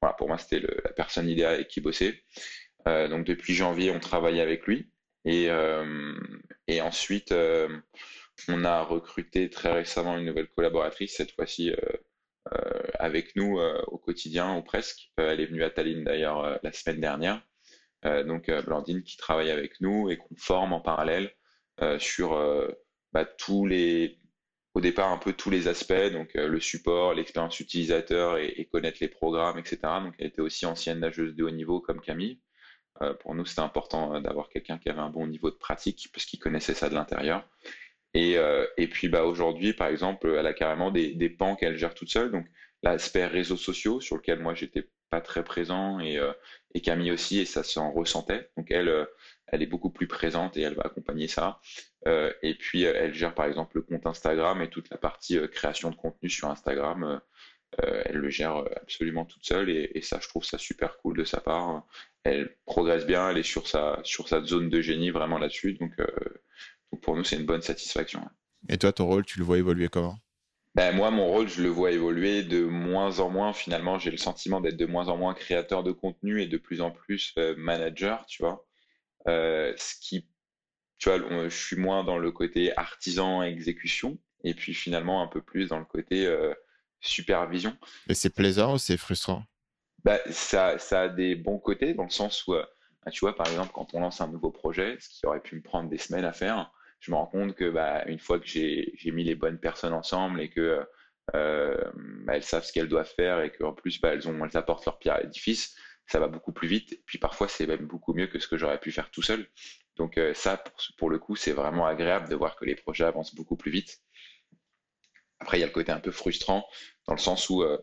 B: voilà, pour moi, c'était la personne idéale avec qui bosser. donc depuis janvier, on travaille avec lui. Et, et ensuite, on a recruté très récemment une nouvelle collaboratrice, cette fois-ci euh, avec nous euh, au quotidien ou presque. Euh, elle est venue à Tallinn d'ailleurs la semaine dernière. donc Blandine qui travaille avec nous et qu'on forme en parallèle sur bah, tous les, au départ un peu tous les aspects, donc le support, l'expérience utilisateur et, connaître les programmes, etc. Donc elle était aussi ancienne nageuse de haut niveau comme Camille. pour nous, c'était important d'avoir quelqu'un qui avait un bon niveau de pratique parce qu'il connaissait ça de l'intérieur. Et, euh, et puis bah, aujourd'hui, par exemple, elle a carrément des, des pans qu'elle gère toute seule. Donc l'aspect réseaux sociaux sur lequel moi j'étais pas très présent et, euh, et Camille aussi, et ça s'en ressentait. Donc elle, euh, elle est beaucoup plus présente et elle va accompagner ça. Euh, et puis elle gère par exemple le compte Instagram et toute la partie création de contenu sur Instagram. elle le gère absolument toute seule et, ça, je trouve ça super cool de sa part. Elle progresse bien, elle est sur sa, sur sa zone de génie vraiment là-dessus. Donc pour nous, c'est une bonne satisfaction.
A: Et toi, ton rôle, tu le vois évoluer comment?
B: Ben, moi, mon rôle, je le vois évoluer de moins en moins. Finalement, j'ai le sentiment d'être de moins en moins créateur de contenu et de plus en plus euh, manager, tu vois. Euh, ce qui, tu vois, je suis moins dans le côté artisan exécution et puis finalement un peu plus dans le côté euh, supervision.
A: Et c'est plaisant ou c'est frustrant?
B: Ben, ça, ça a des bons côtés dans le sens où, ben, tu vois, par exemple, quand on lance un nouveau projet, ce qui aurait pu me prendre des semaines à faire, je me rends compte que bah, une fois que j'ai mis les bonnes personnes ensemble et que euh, bah, elles savent ce qu'elles doivent faire et qu'en plus bah, elles, ont, elles apportent leur pierre à l'édifice, ça va beaucoup plus vite. Puis parfois c'est même beaucoup mieux que ce que j'aurais pu faire tout seul. Donc euh, ça, pour, pour, le coup, c'est vraiment agréable de voir que les projets avancent beaucoup plus vite. Après, il y a le côté un peu frustrant dans le sens où euh,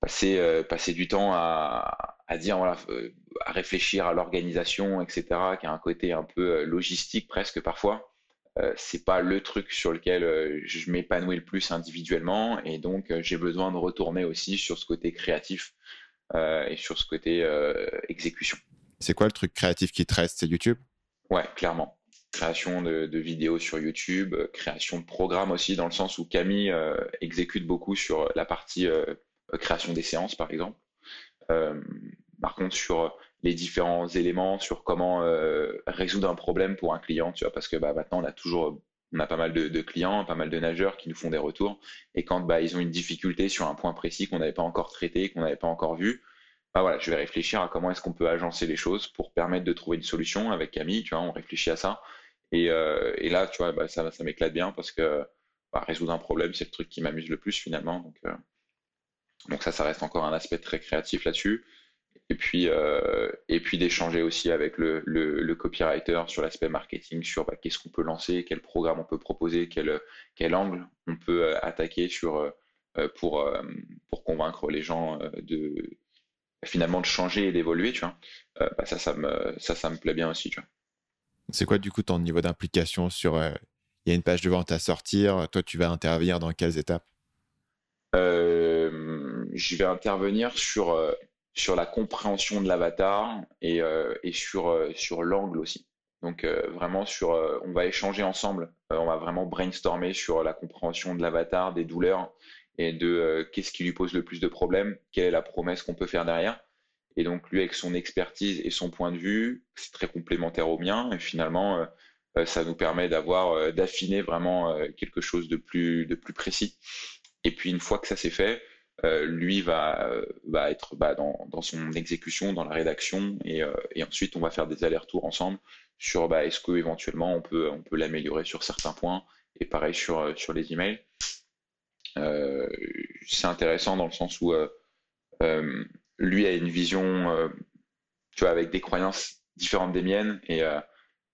B: passer, euh, passer du temps à, à dire voilà, euh, à réfléchir à l'organisation, etc., qui a un côté un peu euh, logistique presque parfois. Euh, c'est pas le truc sur lequel je m'épanouis le plus individuellement, et donc j'ai besoin de retourner aussi sur ce côté créatif et sur ce côté exécution.
A: C'est quoi le truc créatif qui te reste? C'est YouTube?
B: Ouais, clairement. Création de, de, vidéos sur YouTube, création de programmes aussi, dans le sens où Camille exécute beaucoup sur la partie création des séances, par exemple. Euh, par contre, sur les différents éléments, sur comment euh, résoudre un problème pour un client, tu vois, parce que bah, maintenant, on a toujours on a pas mal de, clients, pas mal de nageurs qui nous font des retours. Et quand bah, ils ont une difficulté sur un point précis qu'on n'avait pas encore traité, qu'on n'avait pas encore vu, bah, voilà, je vais réfléchir à comment est-ce qu'on peut agencer les choses pour permettre de trouver une solution avec Camille. Tu vois, on réfléchit à ça. Et, euh, là, tu vois, bah, ça, ça m'éclate bien parce que bah, résoudre un problème, c'est le truc qui m'amuse le plus finalement. Donc ça, ça reste encore un aspect très créatif là-dessus. Et puis, euh, et puis d'échanger aussi avec le, le, copywriter sur l'aspect marketing, sur bah, qu'est-ce qu'on peut lancer, quel programme on peut proposer, quel, quel angle on peut euh, attaquer sur, euh, pour, pour convaincre les gens de finalement de changer et d'évoluer. Tu vois. Bah, ça, ça me, ça, ça me plaît bien aussi. Tu vois.
A: C'est quoi du coup ton niveau d'implication sur il y a une page de vente à sortir, toi tu vas intervenir dans quelles étapes?
B: Je vais intervenir sur, euh, sur la compréhension de l'avatar et, euh, et sur, euh, sur l'angle aussi. Donc vraiment sur, on va échanger ensemble, on va vraiment brainstormer sur la compréhension de l'avatar, des douleurs et de qu'est-ce qui lui pose le plus de problèmes, quelle est la promesse qu'on peut faire derrière. Et donc lui avec son expertise et son point de vue, c'est très complémentaire au mien et finalement ça nous permet d'avoir d'affiner vraiment quelque chose de plus de plus précis. Et puis une fois que ça s'est fait, lui va, va être bah, dans, son exécution, dans la rédaction, et, euh, et, ensuite on va faire des allers-retours ensemble sur bah, est-ce qu'éventuellement on peut, l'améliorer sur certains points, et pareil sur, euh, les emails. Euh, c'est intéressant dans le sens où euh, lui a une vision, tu vois, avec des croyances différentes des miennes, et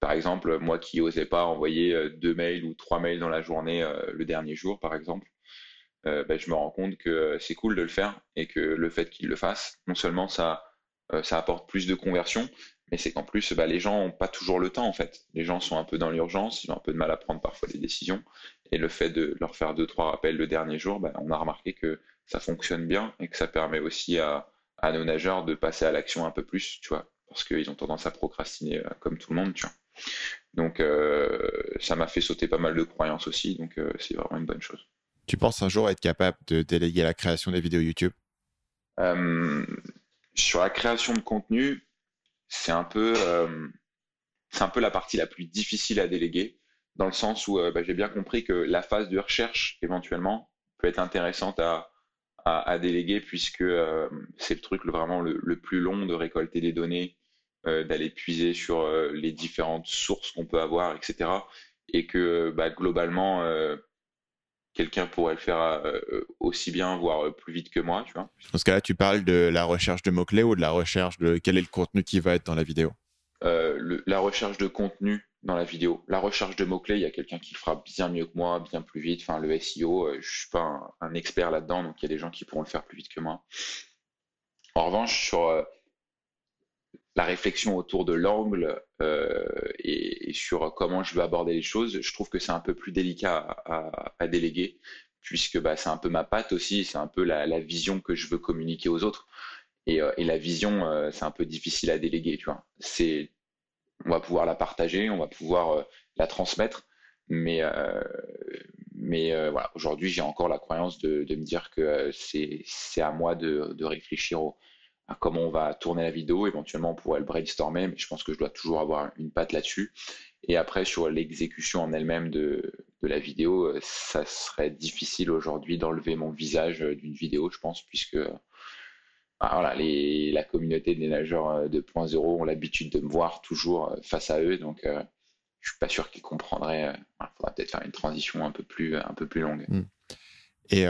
B: par exemple, moi qui n'osais pas envoyer deux mails ou trois mails dans la journée le dernier jour, par exemple, bah, je me rends compte que c'est cool de le faire et que le fait qu'il le fasse, non seulement ça, ça apporte plus de conversion, mais c'est qu'en plus, bah, les gens n'ont pas toujours le temps en fait. Les gens sont un peu dans l'urgence, ils ont un peu de mal à prendre parfois des décisions. Et le fait de leur faire deux, trois rappels le dernier jour, bah, on a remarqué que ça fonctionne bien et que ça permet aussi à, nos nageurs de passer à l'action un peu plus, tu vois, parce qu'ils ont tendance à procrastiner euh, comme tout le monde, tu vois. Donc euh, ça m'a fait sauter pas mal de croyances aussi, donc euh, c'est vraiment une bonne chose.
A: Tu penses un jour être capable de déléguer la création des vidéos YouTube?
B: Sur la création de contenu, c'est un peu c'est un peu la partie la plus difficile à déléguer, dans le sens où bah, j'ai bien compris que la phase de recherche éventuellement peut être intéressante à, déléguer puisque c'est le truc vraiment le, plus long de récolter des données, euh, d'aller puiser sur euh, les différentes sources qu'on peut avoir, etc. Et que bah, globalement, euh, quelqu'un pourrait le faire aussi bien, voire plus vite que moi, tu vois.
A: Dans ce cas-là, tu parles de la recherche de mots-clés ou de la recherche de quel est le contenu qui va être dans la vidéo?
B: La recherche de contenu dans la vidéo. La recherche de mots-clés, il y a quelqu'un qui le fera bien mieux que moi, bien plus vite. Enfin, le SEO, je suis pas un, un expert là-dedans, donc il y a des gens qui pourront le faire plus vite que moi. En revanche, sur la réflexion autour de l'angle euh, et, sur comment je veux aborder les choses, je trouve que c'est un peu plus délicat à, déléguer, puisque bah, c'est un peu ma patte aussi, c'est un peu la, vision que je veux communiquer aux autres. Et, euh, la vision, euh, c'est un peu difficile à déléguer, tu vois. C'est, on va pouvoir la partager, on va pouvoir la transmettre, mais, mais voilà, aujourd'hui, j'ai encore la croyance de, me dire que c'est à moi de, de réfléchir comment on va tourner la vidéo. Éventuellement, on pourrait le brainstormer, mais je pense que je dois toujours avoir une patte là-dessus. Et après, sur l'exécution en elle-même de, la vidéo, euh, ça serait difficile aujourd'hui d'enlever mon visage d'une vidéo, je pense, puisque bah, voilà, la communauté des nageurs 2.0 euh, ont l'habitude de me voir toujours euh, face à eux, donc je je suis pas sûr qu'ils comprendraient. Il faudra peut-être faire une transition un peu plus, un peu plus longue. Hmm.
A: Et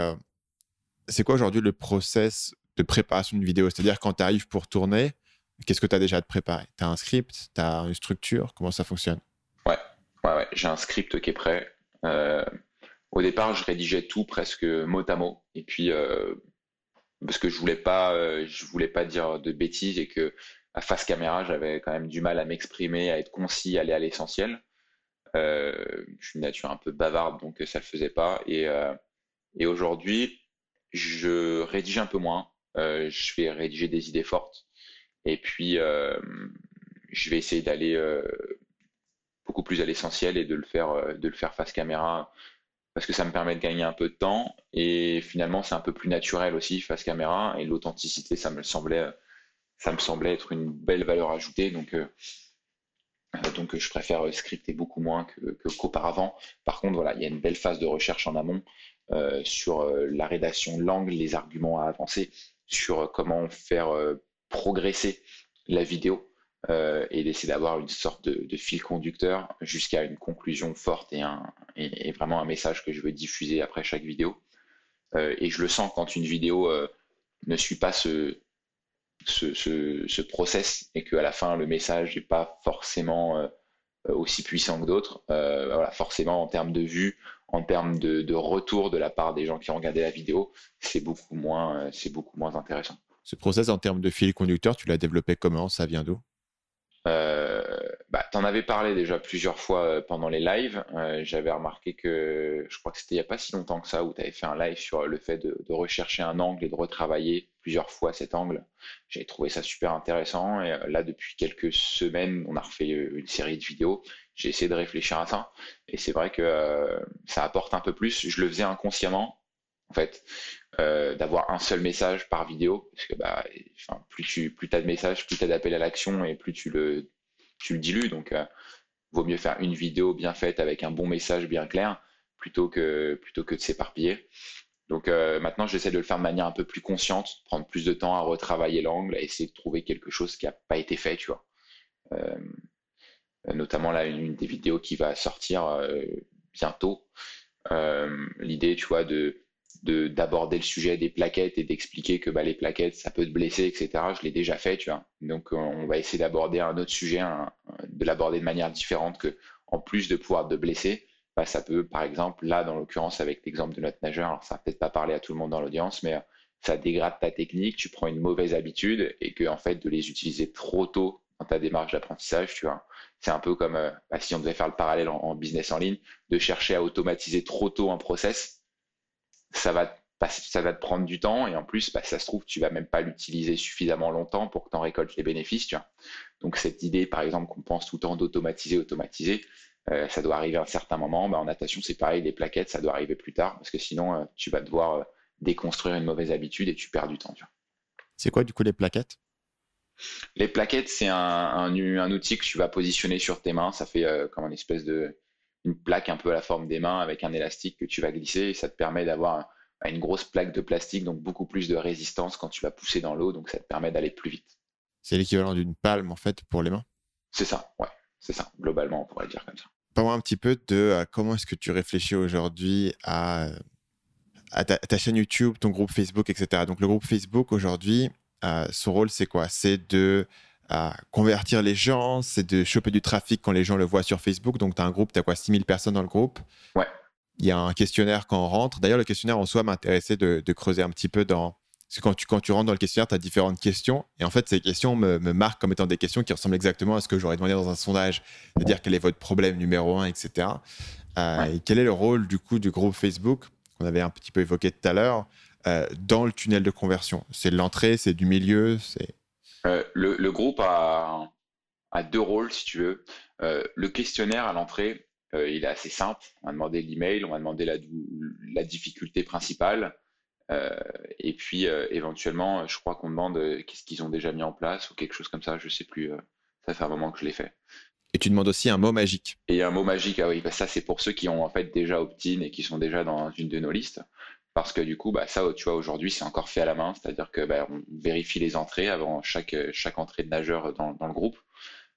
A: c'est quoi aujourd'hui le process de préparation d'une vidéo C'est-à-dire quand tu arrives pour tourner, qu'est-ce que tu as déjà de préparé? Tu as un script? Tu as une structure? Comment ça fonctionne?
B: Ouais, ouais, j'ai un script qui est prêt. Euh, au départ, je rédigeais tout presque mot à mot. Et puis, euh, parce que je voulais euh, voulais pas dire de bêtises et que à face caméra, j'avais quand même du mal à m'exprimer, à être concis, à aller à l'essentiel. je suis une nature un peu bavarde, donc ça le faisait pas. Et aujourd'hui, je rédige un peu moins. Euh, je vais rédiger des idées fortes. Et puis, euh, je vais essayer d'aller euh, beaucoup plus à l'essentiel et de le faire, de le faire face caméra parce que ça me permet de gagner un peu de temps et finalement c'est un peu plus naturel aussi face caméra et l'authenticité ça me semblait ça me semblait être une belle valeur ajoutée donc donc je préfère scripter beaucoup moins qu'auparavant. Par contre voilà il y a une belle phase de recherche en amont sur la rédaction de l'angle, les arguments à avancer sur comment faire euh, progresser la vidéo euh, et d'essayer d'avoir une sorte de, fil conducteur jusqu'à une conclusion forte et, vraiment un message que je veux diffuser après chaque vidéo. Euh, et je le sens quand une vidéo ne suit pas ce, ce, ce, process et qu'à la fin le message n'est pas forcément aussi puissant que d'autres. voilà, forcément en termes de vue, en termes de, retour de la part des gens qui ont regardé la vidéo, c'est beaucoup moins, euh, c'est beaucoup moins intéressant.
A: Ce process en termes de fil conducteur, tu l'as développé comment? Ça vient d'où?
B: Euh, bah, Tu en avais parlé déjà plusieurs fois euh, pendant les lives. J'avais remarqué que, je crois que c'était il n'y a pas si longtemps que ça, où tu avais fait un live sur le fait de, de, rechercher un angle et de retravailler plusieurs fois cet angle. J'ai trouvé ça super intéressant. Et là, depuis quelques semaines, on a refait une série de vidéos j'ai essayé de réfléchir à ça. Et c'est vrai que euh, ça apporte un peu plus. Je le faisais inconsciemment, en fait, euh, d'avoir un seul message par vidéo. Parce que bah, plus tu as de messages, plus tu as d'appels à l'action et plus tu le, tu le dilues. Donc, euh, vaut mieux faire une vidéo bien faite avec un bon message bien clair plutôt que, plutôt que de s'éparpiller. Donc maintenant, j'essaie de le faire de manière un peu plus consciente, prendre plus de temps à retravailler l'angle, à essayer de trouver quelque chose qui n'a pas été fait, tu vois. Euh, notamment là une, des vidéos qui va sortir euh, bientôt. Euh, l'idée, tu vois, de d'aborder le sujet des plaquettes et d'expliquer que bah, les plaquettes, ça peut te blesser, etc. Je l'ai déjà fait, tu vois. Donc, on va essayer d'aborder un autre sujet, de l'aborder de manière différente que, en plus de pouvoir te blesser, bah, ça peut, par exemple, là, dans l'occurrence, avec l'exemple de notre nageur, alors ça va peut-être pas parler à tout le monde dans l'audience, mais ça dégrade ta technique, tu prends une mauvaise habitude et que, en fait, de les utiliser trop tôt dans ta démarche d'apprentissage, tu vois, c'est un peu comme bah, si on devait faire le parallèle en, business en ligne, de chercher à automatiser trop tôt un process, ça va va te prendre du temps et en plus, bah, ça se trouve, tu vas même pas l'utiliser suffisamment longtemps pour que tu en récoltes les bénéfices. Donc cette idée, par exemple, qu'on pense tout le temps d'automatiser, automatiser, euh, ça doit arriver à un certain moment. Bah, en natation, c'est pareil, les plaquettes, ça doit arriver plus tard parce que sinon, euh, tu vas devoir euh, déconstruire une mauvaise habitude et tu perds du temps.
A: C'est quoi du coup les plaquettes?
B: Les plaquettes, c'est un, un, outil que tu vas positionner sur tes mains. Ça fait comme une espèce de une plaque un peu à la forme des mains avec un élastique que tu vas glisser et ça te permet d'avoir une grosse plaque de plastique, donc beaucoup plus de résistance quand tu vas pousser dans l'eau, donc ça te permet d'aller plus vite.
A: C'est l'équivalent d'une palme en fait pour les mains?
B: C'est ça, ouais, c'est ça, globalement on pourrait dire comme ça.
A: Parle-moi un petit peu de euh, comment est-ce que tu réfléchis aujourd'hui à, à ta, chaîne YouTube, ton groupe Facebook, etc. Donc le groupe Facebook aujourd'hui, euh, son rôle c'est quoi? C'est de euh, convertir les gens, c'est de choper du trafic quand les gens le voient sur Facebook. Donc tu as un groupe, tu as quoi 6000 personnes dans le groupe
B: Ouais
A: il y a un questionnaire quand on rentre. D'ailleurs, le questionnaire en soi m'intéressait de, creuser un petit peu dans. Parce que quand tu, quand tu rentres dans le questionnaire, tu as différentes questions. Et en fait, ces questions me, marquent comme étant des questions qui ressemblent exactement à ce que j'aurais demandé dans un sondage. C'est-à-dire quel est votre problème numéro un, etc. Euh, et quel est le rôle du coup du groupe Facebook qu'on avait un petit peu évoqué tout à l'heure? Euh, dans le tunnel de conversion C'est de l'entrée, c'est du milieu c'est...
B: Euh, le, groupe a, a, deux rôles, si tu veux. le questionnaire à l'entrée, euh, il est assez simple. On va demander l'email, on va demander la, la difficulté principale. Euh, et puis euh, éventuellement, je crois qu'on demande qu'est-ce qu'ils ont déjà mis en place ou quelque chose comme ça. Je sais plus. ça fait un moment que je l'ai fait.
A: Et tu demandes aussi un mot magique.
B: Et un mot magique, ah oui, bah ça c'est pour ceux qui ont en fait déjà opt-in et qui sont déjà dans une de nos listes. Parce que du coup, bah, ça, tu vois, aujourd'hui, c'est encore fait à la main, c'est-à-dire que bah, on vérifie les entrées avant chaque, entrée de nageur dans, le groupe.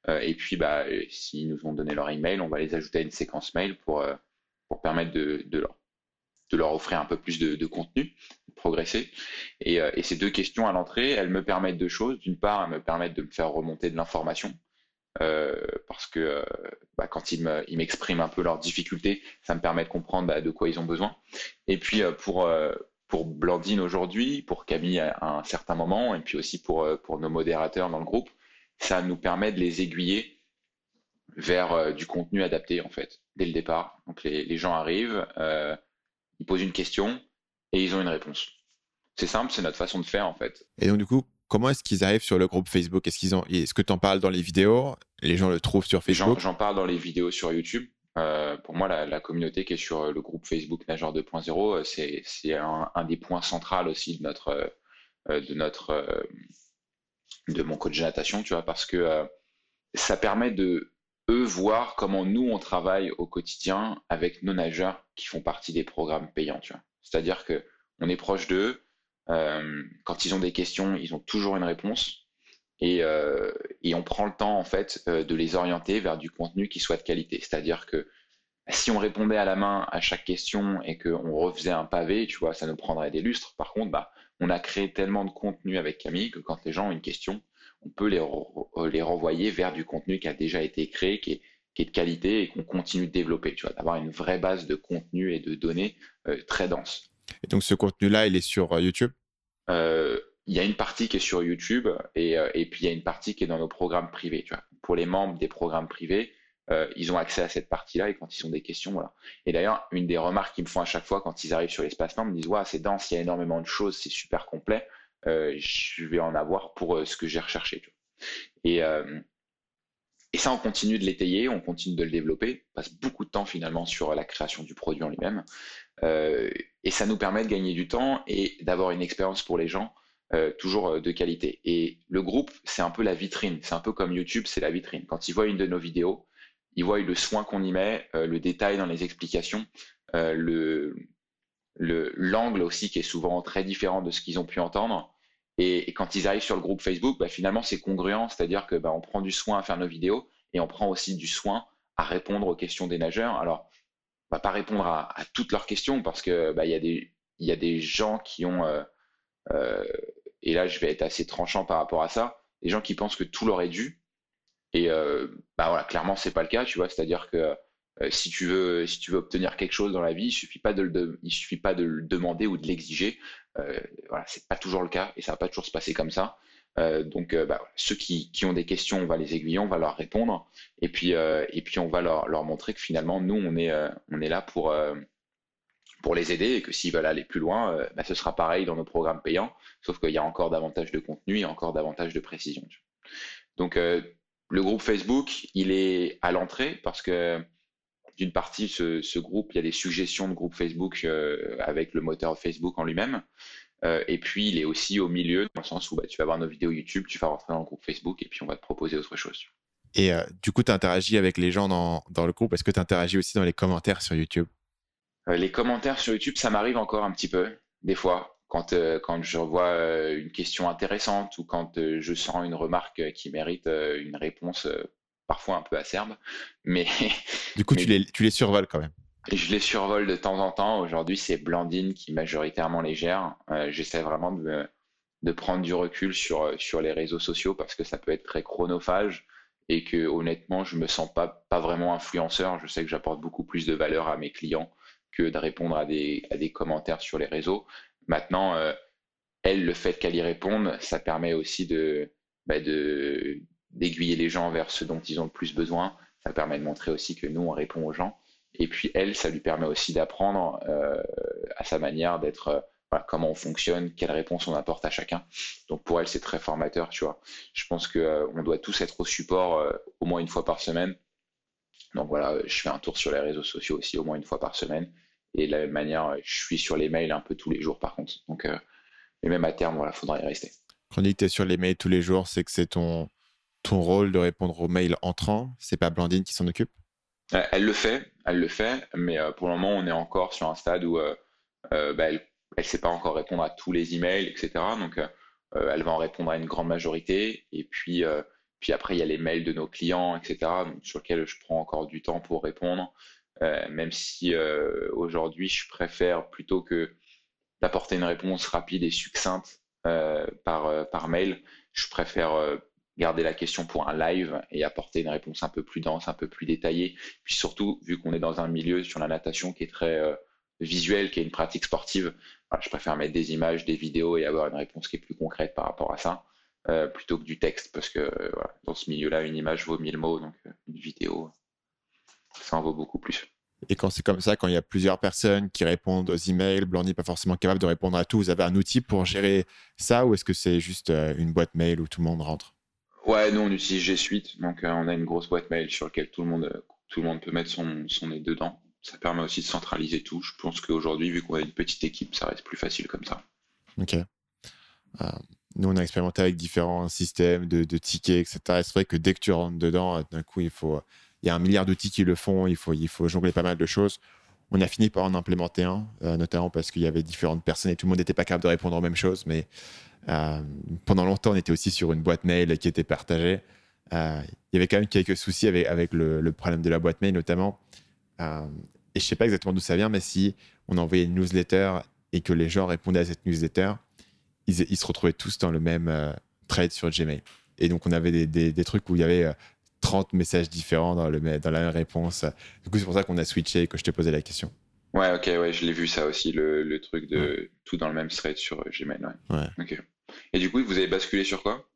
B: Euh, et puis, bah, s'ils nous ont donné leur email, on va les ajouter à une séquence mail pour, euh, permettre de, leur, offrir un peu plus de, contenu, de progresser. Et, euh, et, ces deux questions à l'entrée, elles me permettent deux choses. D'une part, elles me permettent de me faire remonter de l'information. Euh, parce que bah, quand ils m'expriment un peu leurs difficultés, ça me permet de comprendre bah, de quoi ils ont besoin. Et puis pour, pour Blandine aujourd'hui, pour Camille à un certain moment, et puis aussi pour, pour nos modérateurs dans le groupe, ça nous permet de les aiguiller vers euh, du contenu adapté en fait dès le départ. Donc les, gens arrivent, euh, ils posent une question et ils ont une réponse. C'est simple, c'est notre façon de faire en fait.
A: Et donc du coup, comment est-ce qu'ils arrivent sur le groupe Facebook? Est-ce qu'ils ont, est-ce que tu en parles dans les vidéos? Les gens le trouvent sur Facebook?
B: J'en parle dans les vidéos sur YouTube. Euh, pour moi, la, communauté qui est sur le groupe Facebook Nageur 2.0, c'est, un, un, des points centraux aussi de notre, de notre de mon coach de natation, tu vois, parce que euh, ça permet de eux voir comment nous on travaille au quotidien avec nos nageurs qui font partie des programmes payants, tu vois. C'est-à-dire que on est proche d'eux. Euh, quand ils ont des questions, ils ont toujours une réponse. Et, euh, on prend le temps en fait de les orienter vers du contenu qui soit de qualité. C'est-à-dire que si on répondait à la main à chaque question et qu'on refaisait un pavé, tu vois, ça nous prendrait des lustres. Par contre, bah, on a créé tellement de contenu avec Camille que quand les gens ont une question, on peut les, euh, renvoyer vers du contenu qui a déjà été créé, qui est, de qualité et qu'on continue de développer, tu vois, d'avoir une vraie base de contenu et de données euh, très dense.
A: Et donc ce contenu-là, il est sur euh, YouTube?
B: Il y a une partie qui est sur YouTube et, et, puis il y a une partie qui est dans nos programmes privés. Tu vois. Pour les membres des programmes privés, euh, ils ont accès à cette partie-là et quand ils ont des questions, voilà. Et d'ailleurs, une des remarques qu'ils me font à chaque fois quand ils arrivent sur l'espace membre, ils me disent ouais, c'est dense, il y a énormément de choses, c'est super complet. Euh, je vais en avoir pour euh, ce que j'ai recherché. Et, et ça, on continue de l'étayer, on continue de le développer, on passe beaucoup de temps finalement sur la création du produit en lui-même. Et ça nous permet de gagner du temps et d'avoir une expérience pour les gens toujours de qualité. Et le groupe, c'est un peu la vitrine. C'est un peu comme YouTube, c'est la vitrine. Quand ils voient une de nos vidéos, ils voient le soin qu'on y met, euh, le détail dans les explications, euh, le l'angle aussi qui est souvent très différent de ce qu'ils ont pu entendre. Et, quand ils arrivent sur le groupe Facebook, bah, finalement c'est congruent, c'est-à-dire que bah, prend du soin à faire nos vidéos et on prend aussi du soin à répondre aux questions des nageurs. Alors, va pas répondre à, toutes leurs questions parce que bah, il y a des y a des gens qui ont euh, et là je vais être assez tranchant par rapport à ça, des gens qui pensent que tout leur est dû et euh, bah voilà, clairement, c'est pas le cas, tu vois. C'est-à-dire que si tu veux, si tu veux obtenir quelque chose dans la vie, il suffit suffit pas de le demander ou de l'exiger. Euh, voilà, c'est pas toujours le cas et ça va pas toujours se passer comme ça. Euh, donc, euh, bah, ceux qui, qui, ont des questions, on va les aiguiller, on va leur répondre, et puis, euh, et puis on va leur, leur, montrer que finalement, nous, on est, on est là pour, pour les aider et que s'ils veulent aller plus loin, bah, ce sera pareil dans nos programmes payants, sauf qu'il y a encore davantage de contenu et encore davantage de précision. Donc, le groupe Facebook, il est à l'entrée parce que d'une partie, ce, ce, groupe, il y a des suggestions de groupe Facebook avec le moteur Facebook en lui-même. Euh, et puis, il est aussi au milieu, dans le sens où bah, tu vas voir nos vidéos YouTube, tu vas rentrer dans le groupe Facebook et puis on va te proposer autre chose.
A: Et euh, du coup, tu interagis avec les gens dans, dans le groupe? Est-ce que tu interagis aussi dans les commentaires sur YouTube?
B: Euh, Les commentaires sur YouTube, ça m'arrive encore un petit peu, des fois. Quand, quand je vois euh, une question intéressante ou quand je sens une remarque qui mérite une réponse parfois un peu acerbe. Mais
A: du coup, mais... Tu, les, tu les survoles quand même
B: je les survole de temps en temps. Aujourd'hui, c'est Blandine qui majoritairement les gère. Euh, J'essaie vraiment de, prendre du recul sur, sur les réseaux sociaux parce que ça peut être très chronophage et que honnêtement, je me sens pas, pas vraiment influenceur. Je sais que j'apporte beaucoup plus de valeur à mes clients que de répondre à des, à des commentaires sur les réseaux. Maintenant, euh, elle, le fait qu'elle y réponde, ça permet aussi de, bah de d'aiguiller les gens vers ce dont ils ont le plus besoin. Ça permet de montrer aussi que nous, on répond aux gens. Et puis elle, ça lui permet aussi d'apprendre euh, à sa manière d'être, euh, voilà, comment on fonctionne, quelles réponses on apporte à chacun. Donc pour elle, c'est très formateur, tu vois. Je pense que euh, on doit tous être au support au moins une fois par semaine. Donc voilà, je fais un tour sur les réseaux sociaux aussi au moins une fois par semaine. Et de la même manière, je suis sur les mails un peu tous les jours par contre. Donc, mais même à terme, voilà, faudra y rester.
A: Quand on tu es sur les mails tous les jours, c'est que c'est ton, ton rôle de répondre aux mails entrants. C'est pas Blandine qui s'en occupe?
B: Elle le fait, elle le fait, mais euh, pour le moment, on est encore sur un stade où euh, bah, elle ne sait pas encore répondre à tous les emails, etc. Donc, elle va en répondre à une grande majorité. Et puis, puis après, il y a les mails de nos clients, etc., sur lesquels je prends encore du temps pour répondre. même si aujourd'hui, je préfère plutôt que d'apporter une réponse rapide et succincte par, par mail, je préfère garder la question pour un live et apporter une réponse un peu plus dense, un peu plus détaillée. Puis surtout, vu qu'on est dans un milieu sur la natation qui est très euh, visuel, qui est une pratique sportive, voilà, je préfère mettre des images, des vidéos et avoir une réponse qui est plus concrète par rapport à ça, euh, plutôt que du texte, parce que euh, dans ce milieu-là, une image vaut mille mots, donc une vidéo, ça en vaut beaucoup plus.
A: Et quand c'est comme ça, quand il y a plusieurs personnes qui répondent aux emails, Blandy n'est pas forcément capable de répondre à tout, vous avez un outil pour gérer ça ou est-ce que c'est juste une boîte mail où tout le monde rentre?
B: Ouais, nous on utilise G Suite, donc euh, on a une grosse boîte mail sur laquelle tout le monde, tout le monde peut mettre son, son nez dedans. Ça permet aussi de centraliser tout. Je pense qu'aujourd'hui, vu qu'on a une petite équipe, ça reste plus facile comme ça.
A: Ok. Euh, nous, on a expérimenté avec différents systèmes de, tickets, etc. C'est vrai que dès que tu rentres dedans, d'un coup, il faut, il y a un milliard d'outils qui le font. Il faut, il faut jongler pas mal de choses. On a fini par en implémenter un, euh, notamment parce qu'il y avait différentes personnes et tout le monde n'était pas capable de répondre aux mêmes choses. Mais euh, pendant longtemps, on était aussi sur une boîte mail qui était partagée. Euh, il y avait quand même quelques soucis avec, avec le, le, problème de la boîte mail, notamment. Euh, et je sais pas exactement d'où ça vient, mais si on envoyait une newsletter et que les gens répondaient à cette newsletter, ils, ils se retrouvaient tous dans le même thread sur Gmail. Et donc, on avait des, des, des trucs où il y avait 30 messages différents dans, le, dans la même réponse. Du coup, c'est pour ça qu'on a switché et que je te posais la question.
B: Ouais, ok, ouais, je l'ai vu ça aussi, le, le truc de ouais. tout dans le même thread sur Gmail. Ouais.
A: ouais.
B: Ok. Et du coup, vous avez basculé sur quoi?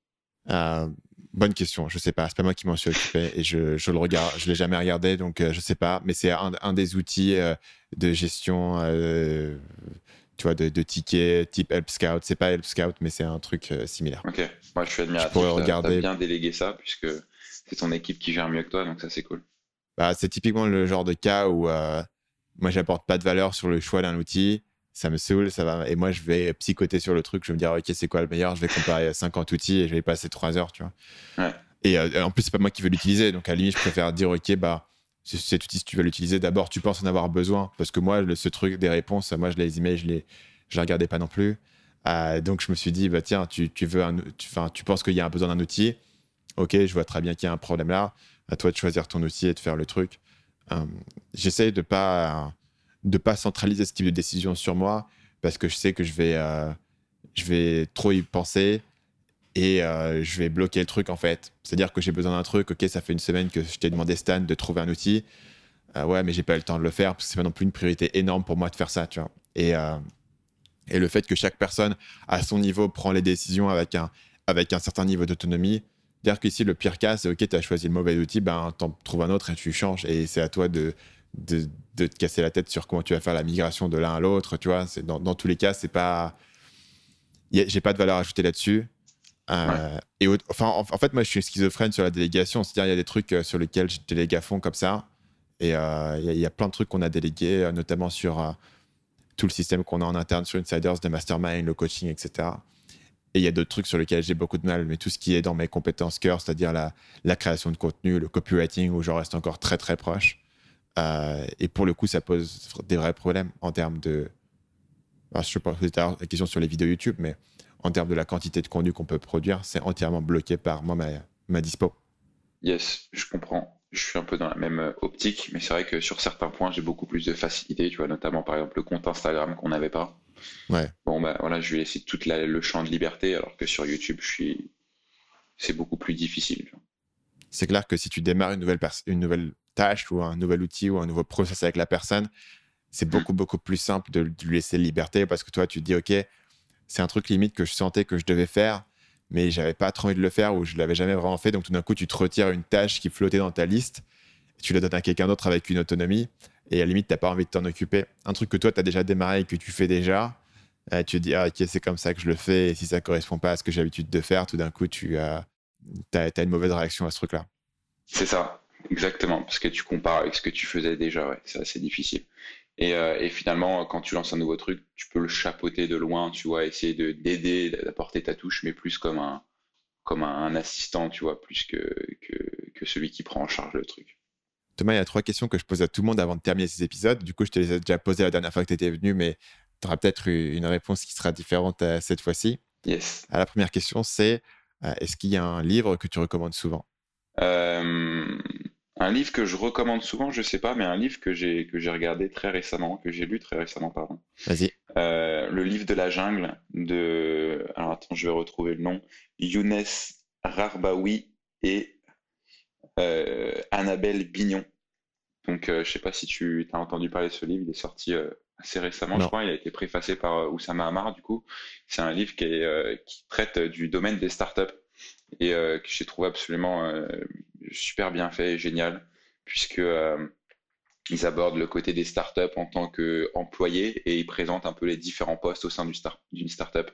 A: Euh, Bonne question, je sais pas. C'est pas moi qui m'en suis occupé et je, je le regarde, je l'ai jamais regardé, donc euh, je sais pas. Mais c'est un, un, des outils euh, de gestion, euh, tu vois, de, de, tickets type Help Scout. C'est pas Help Scout, mais c'est un truc similaire.
B: Ok, moi je suis admiratif. Je regarder. As bien délégué ça puisque c'est ton équipe qui gère mieux que toi, donc ça c'est cool.
A: Bah, c'est typiquement le genre de cas où moi j'apporte pas de valeur sur le choix d'un outil ça me saoule, ça va. Et moi, je vais psychoter sur le truc. Je vais me dire, OK, c'est quoi le meilleur? Je vais comparer 50 outils et je vais passer 3 heures, tu vois.
B: Ouais.
A: Et euh, en plus, c'est pas moi qui veux l'utiliser. Donc, à la limite, je préfère dire, OK, bah, cet outil, si tu veux l'utiliser, d'abord, tu penses en avoir besoin. Parce que moi, le, ce truc des réponses, moi, je les emails, je les, je les regardais pas non plus. Euh, donc, je me suis dit, bah, tiens, tu, tu veux un, tu, tu penses qu'il y a un besoin d'un outil? OK, je vois très bien qu'il y a un problème là. À toi de choisir ton outil et de faire le truc. Euh, J'essaye de pas de pas centraliser ce type de décision sur moi parce que je sais que je vais, euh, je vais trop y penser et euh, je vais bloquer le truc en fait. C'est-à-dire que j'ai besoin d'un truc, ok, ça fait une semaine que je t'ai demandé Stan de trouver un outil. euh, ouais, mais j'ai pas eu le temps de le faire parce que c'est pas non plus une priorité énorme pour moi de faire ça, tu vois. Et, et le fait que chaque personne, à son niveau, prend les décisions avec un, avec un certain niveau d'autonomie. Dire qu'ici, le pire cas, c'est OK, tu as choisi le mauvais outil, ben, t'en trouves un autre et tu changes. Et c'est à toi de, de, de, te casser la tête sur comment tu vas faire la migration de l'un à l'autre, tu vois. Dans, dans tous les cas, c'est pas. J'ai pas de valeur ajoutée là-dessus. Euh, et enfin, en, fait, moi, je suis schizophrène sur la délégation. C'est-à-dire, il y a des trucs euh, sur lesquels je délègue à fond comme ça. Et euh, il y, a plein de trucs qu'on a délégués, notamment sur tout le système qu'on a en interne sur Insiders, de mastermind, le coaching, etc. Et il y a d'autres trucs sur lesquels j'ai beaucoup de mal, mais tout ce qui est dans mes compétences cœur, c'est-à-dire la, la, création de contenu, le copywriting, où j'en reste encore très très proche. Et pour le coup, ça pose des vrais problèmes en termes de. je sais pas, la question sur les vidéos YouTube, mais en termes de la quantité de contenu qu'on peut produire, c'est entièrement bloqué par moi, ma, ma dispo.
B: Yes, je comprends. Je suis un peu dans la même euh, optique, mais c'est vrai que sur certains points, j'ai beaucoup plus de facilité, tu vois, notamment par exemple le compte Instagram qu'on n'avait pas.
A: Ouais.
B: Bon, bah voilà, je vais laisser tout le champ de liberté, alors que sur YouTube, je suis... c'est beaucoup plus difficile.
A: C'est clair que si tu démarres une nouvelle, une nouvelle tâche ou un nouvel outil ou un nouveau process avec la personne, c'est mm. beaucoup, beaucoup plus simple de lui laisser liberté parce que toi, tu te dis, OK, c'est un truc limite que je sentais que je devais faire, mais j'avais pas trop envie de le faire ou je l'avais jamais vraiment fait. Donc tout d'un coup, tu te retires une tâche qui flottait dans ta liste, et tu la donnes à quelqu'un d'autre avec une autonomie, et à la limite, tu n'as pas envie de t'en occuper. Un truc que toi, tu as déjà démarré et que tu fais déjà, euh, tu te dis, ah, ok, c'est comme ça que je le fais, et si ça correspond pas à ce que j'ai l'habitude de faire, tout d'un coup, tu as, as, une mauvaise réaction à ce truc-là.
B: C'est ça, exactement, parce que tu compares avec ce que tu faisais déjà, ouais, c'est assez difficile. Euh, et, finalement, quand tu lances un nouveau truc, tu peux le chapeauter de loin, tu vois, essayer de d'aider, d'apporter ta touche, mais plus comme un, comme un, assistant, tu vois, plus que, que, celui qui prend en charge le truc.
A: Thomas, il y a trois questions que je pose à tout le monde avant de terminer ces épisodes. Du coup, je te les ai déjà posées la dernière fois que tu étais venu, mais tu auras peut-être une réponse qui sera différente euh, cette fois-ci.
B: Yes.
A: la première question, c'est euh, est-ce qu'il y a un livre que tu recommandes souvent?
B: Un livre que je recommande souvent, je sais pas, mais un livre que j'ai que j'ai regardé très récemment, que j'ai lu très récemment, pardon.
A: Vas-y.
B: Euh, le livre de la jungle de, alors attends, je vais retrouver le nom, Younes Rarbaoui et euh, Annabelle Bignon. Donc, euh, je sais pas si tu as entendu parler de ce livre, il est sorti assez récemment, je crois. Il a été préfacé par Oussama Hamar, du coup. C'est un livre qui, est, qui traite du domaine des startups et que j'ai trouvé absolument super bien fait, génial, puisque euh, ils abordent le côté des startups en tant qu'employés et ils présentent un peu les différents postes au sein d'une start startup.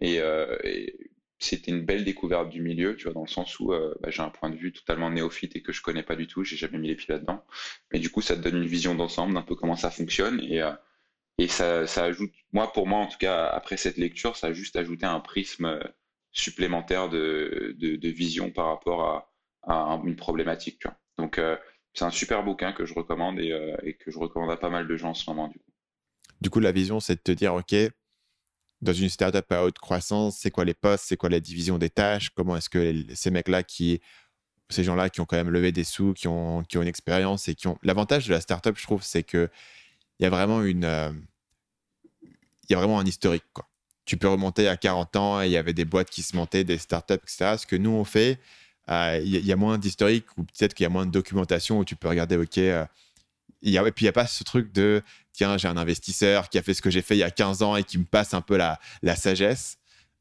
B: Et, euh, et c'était une belle découverte du milieu, tu vois, dans le sens où euh, bah, j'ai un point de vue totalement néophyte et que je connais pas du tout, j'ai jamais mis les pieds là-dedans. Mais du coup, ça te donne une vision d'ensemble d'un peu comment ça fonctionne et, et ça, ça, ajoute, moi pour moi en tout cas, après cette lecture, ça a juste ajouté un prisme supplémentaire de, de vision par rapport à, une problématique. Donc, euh, c'est un super bouquin que je recommande euh, et, que je recommande à pas mal de gens en ce moment. Du coup,
A: du coup la vision, c'est de te dire, OK, dans une startup à haute croissance, c'est quoi les postes, c'est quoi la division des tâches, comment est-ce que ces mecs-là qui ces gens-là qui ont quand même levé des sous, qui ont, qui ont une expérience et qui ont. L'avantage de la startup, je trouve, c'est qu'il y a vraiment une. Euh, il y a vraiment un historique. Quoi. Tu peux remonter à 40 ans et il y avait des boîtes qui se montaient, des startups, etc. Ce que nous, on fait, euh, il y, a moins d'historique ou peut-être qu'il y a moins de documentation où tu peux regarder, OK, euh, y a, et puis il n'y a pas ce truc de, tiens, j'ai un investisseur qui a fait ce que j'ai fait il y a 15 ans et qui me passe un peu la, la sagesse.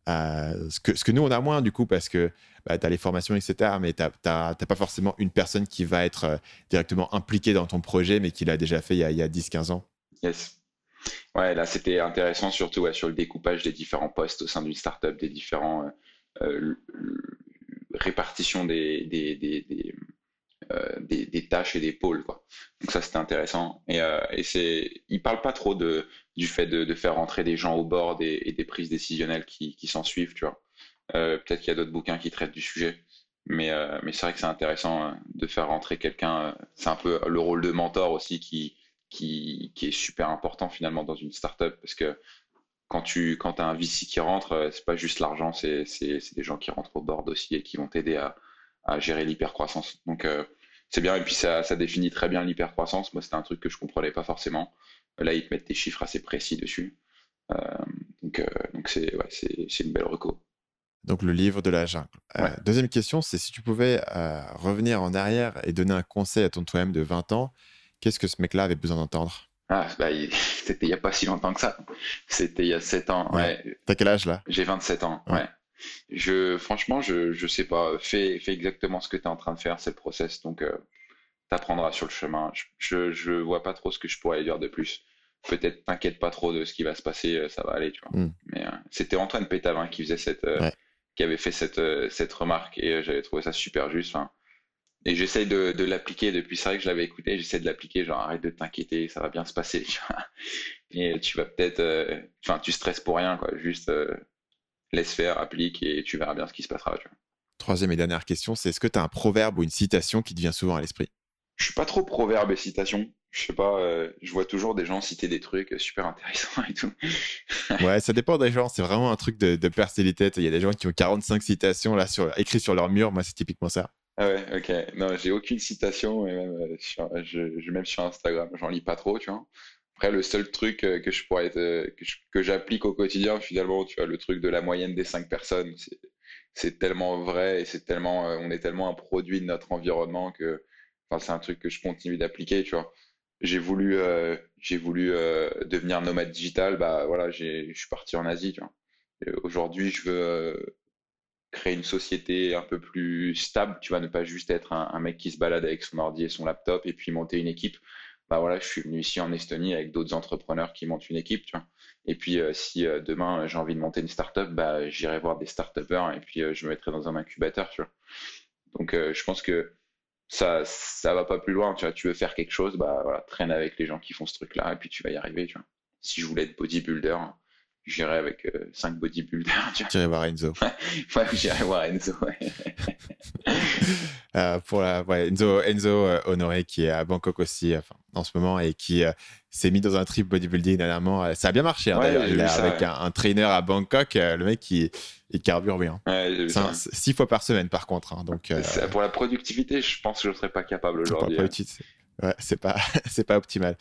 A: Euh, ce, que, ce que nous, on a moins du coup, parce que bah, tu as les formations, etc., mais tu n'as pas forcément une personne qui va être directement impliquée dans ton projet, mais qui l'a déjà fait il y a, a 10-15 ans.
B: Yes. Ouais, là, c'était intéressant surtout sur le découpage des différents postes au sein d'une startup, des différents répartition des, des, euh, des, des, tâches et des pôles. Quoi. Donc ça, c'était intéressant. Et, euh, et c'est, parle pas trop de, du fait de, faire rentrer des gens au bord et, des prises décisionnelles qui, qui s'en suivent. Euh, peut-être qu'il y a d'autres bouquins qui traitent du sujet. Mais, euh, mais c'est vrai que c'est intéressant euh, de faire rentrer quelqu'un. C'est un peu le rôle de mentor aussi qui, qui, qui est super important finalement dans une startup parce que quand tu quand as un VC qui rentre, euh, c'est pas juste l'argent, c'est des gens qui rentrent au board aussi et qui vont t'aider à, à, gérer l'hypercroissance. Donc euh, c'est bien et puis ça, ça définit très bien l'hypercroissance. Moi c'était un truc que je comprenais pas forcément. Là ils te mettent des chiffres assez précis dessus. Euh, donc donc c'est ouais, c'est une belle reco.
A: Donc le livre de la jungle. deuxième question, c'est si tu pouvais revenir en arrière et donner un conseil à ton toi-même de 20 ans, Qu'est-ce que ce mec-là avait besoin d'entendre?
B: Ah, bah, c'était il n'y a pas si longtemps que ça. C'était il y a 7 ans. Ouais.
A: T'as quel âge là?
B: J'ai 27 ans. Ouais. Je, franchement, je, je sais pas. Fais, fais exactement ce que tu es en train de faire, c'est le process. Donc, euh, tu apprendras sur le chemin. Je, je, vois pas trop ce que je pourrais dire de plus. Peut-être t'inquiète pas trop de ce qui va se passer, euh, ça va aller, tu vois. Hmm. Mais euh, c'était Antoine Pétavin qui faisait cette, qui avait fait cette, cette remarque et j'avais trouvé ça super juste. Et j'essaye de, de l'appliquer depuis, c'est vrai que je l'avais écouté, j'essaie de l'appliquer, genre arrête de t'inquiéter, ça va bien se passer. Tu vois et tu vas peut-être, enfin, tu stresses pour rien, quoi. Juste, laisse faire, applique et tu verras bien ce qui se passera.
A: Troisième et dernière question, c'est est-ce que tu as un proverbe ou une citation qui te vient souvent à l'esprit?
B: Je suis pas trop proverbe et citation. Je sais pas, euh, je vois toujours des gens citer des trucs super intéressants et tout.
A: ouais, ça dépend des gens. C'est vraiment un truc de, de personnalité. Il y a des gens qui ont 45 citations là sur, écrites sur leur mur. Moi, c'est typiquement ça.
B: Ah ouais, ok. Non, j'ai aucune citation, euh, même sur Instagram, j'en lis pas trop, tu vois. Après, le seul truc euh, que je pourrais euh, que j'applique au quotidien, finalement, tu vois, le truc de la moyenne des cinq personnes, c'est tellement vrai et c'est tellement, on est tellement un produit de notre environnement que, enfin, c'est un truc que je continue d'appliquer, tu vois. J'ai voulu, j'ai voulu devenir nomade digital, bah voilà, je suis parti en Asie, tu vois. Aujourd'hui, je veux créer une société un peu plus stable, tu vois, ne pas juste être un, mec qui se balade avec son ordi et son laptop et puis monter une équipe bah voilà, je suis venu ici en Estonie avec d'autres entrepreneurs qui montent une équipe, tu vois. Et puis, euh, si euh, demain j'ai envie de monter une startup, bah, j'irai voir des startupers et puis euh, je me mettrai dans un incubateur, tu vois. Donc, je pense que ça, ça va pas plus loin, tu vois. Tu veux faire quelque chose, bah voilà, traîne avec les gens qui font ce truc-là et puis tu vas y arriver, tu vois. Si je voulais être bodybuilder, j'irai avec 5 bodybuilders,
A: tu vois. voir Enzo.
B: ouais, j'irai voir Enzo, ouais.
A: Euh, pour la, Enzo, Enzo euh, Honoré qui est à Bangkok aussi enfin, en ce moment et qui euh, s'est mis dans un trip bodybuilding dernièrement. Ça a bien marché hein, avec un, trainer à Bangkok. le mec il, il carbure bien. six fois par semaine par contre. Hein, donc,
B: pour la productivité, je pense que je ne serais pas capable aujourd'hui.
A: Ouais, c'est pas, c'est pas optimal.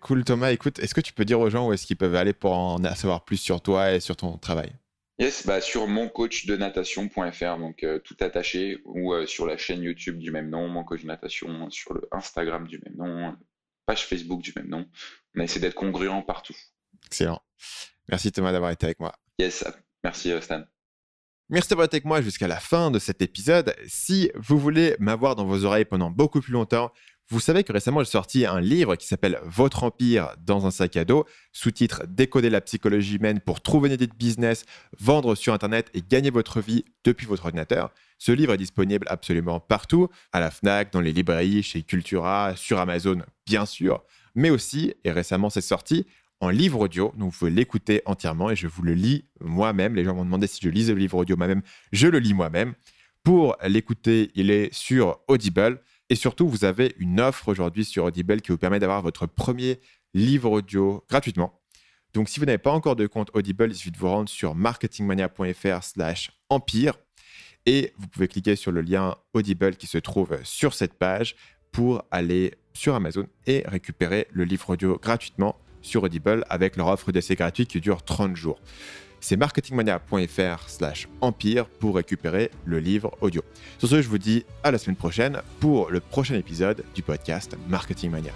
A: cool Thomas, écoute, est-ce que tu peux dire aux gens où est-ce qu'ils peuvent aller pour en savoir plus sur toi et sur ton travail?
B: Yes, bah sur moncoachdenatation.fr, donc euh, tout attaché, ou euh, sur la chaîne YouTube du même nom, Mon Coach de Natation, sur le Instagram du même nom, page Facebook du même nom. On a essayé d'être congruent partout.
A: Excellent. Merci Thomas d'avoir été avec moi.
B: Yes, merci euh, Stan.
A: Merci d'avoir été avec moi jusqu'à la fin de cet épisode. Si vous voulez m'avoir dans vos oreilles pendant beaucoup plus longtemps, vous savez que récemment j'ai sorti un livre qui s'appelle Votre empire dans un sac à dos, sous-titre Décoder la psychologie humaine pour trouver une idée de business, vendre sur Internet et gagner votre vie depuis votre ordinateur. Ce livre est disponible absolument partout, à la FNAC, dans les librairies, chez Cultura, sur Amazon bien sûr, mais aussi, et récemment c'est sorti, en livre audio, donc vous pouvez l'écouter entièrement et je vous le lis moi-même. Les gens m'ont demandé si je lisais le livre audio moi-même, je le lis moi-même. Pour l'écouter, il est sur Audible. Et surtout, vous avez une offre aujourd'hui sur Audible qui vous permet d'avoir votre premier livre audio gratuitement. Donc, si vous n'avez pas encore de compte Audible, il suffit de vous rendre sur marketingmania.fr/slash empire et vous pouvez cliquer sur le lien Audible qui se trouve sur cette page pour aller sur Amazon et récupérer le livre audio gratuitement sur Audible avec leur offre d'essai gratuit qui dure 30 jours c'est marketingmania.fr slash empire pour récupérer le livre audio. Sur ce, je vous dis à la semaine prochaine pour le prochain épisode du podcast Marketing Mania.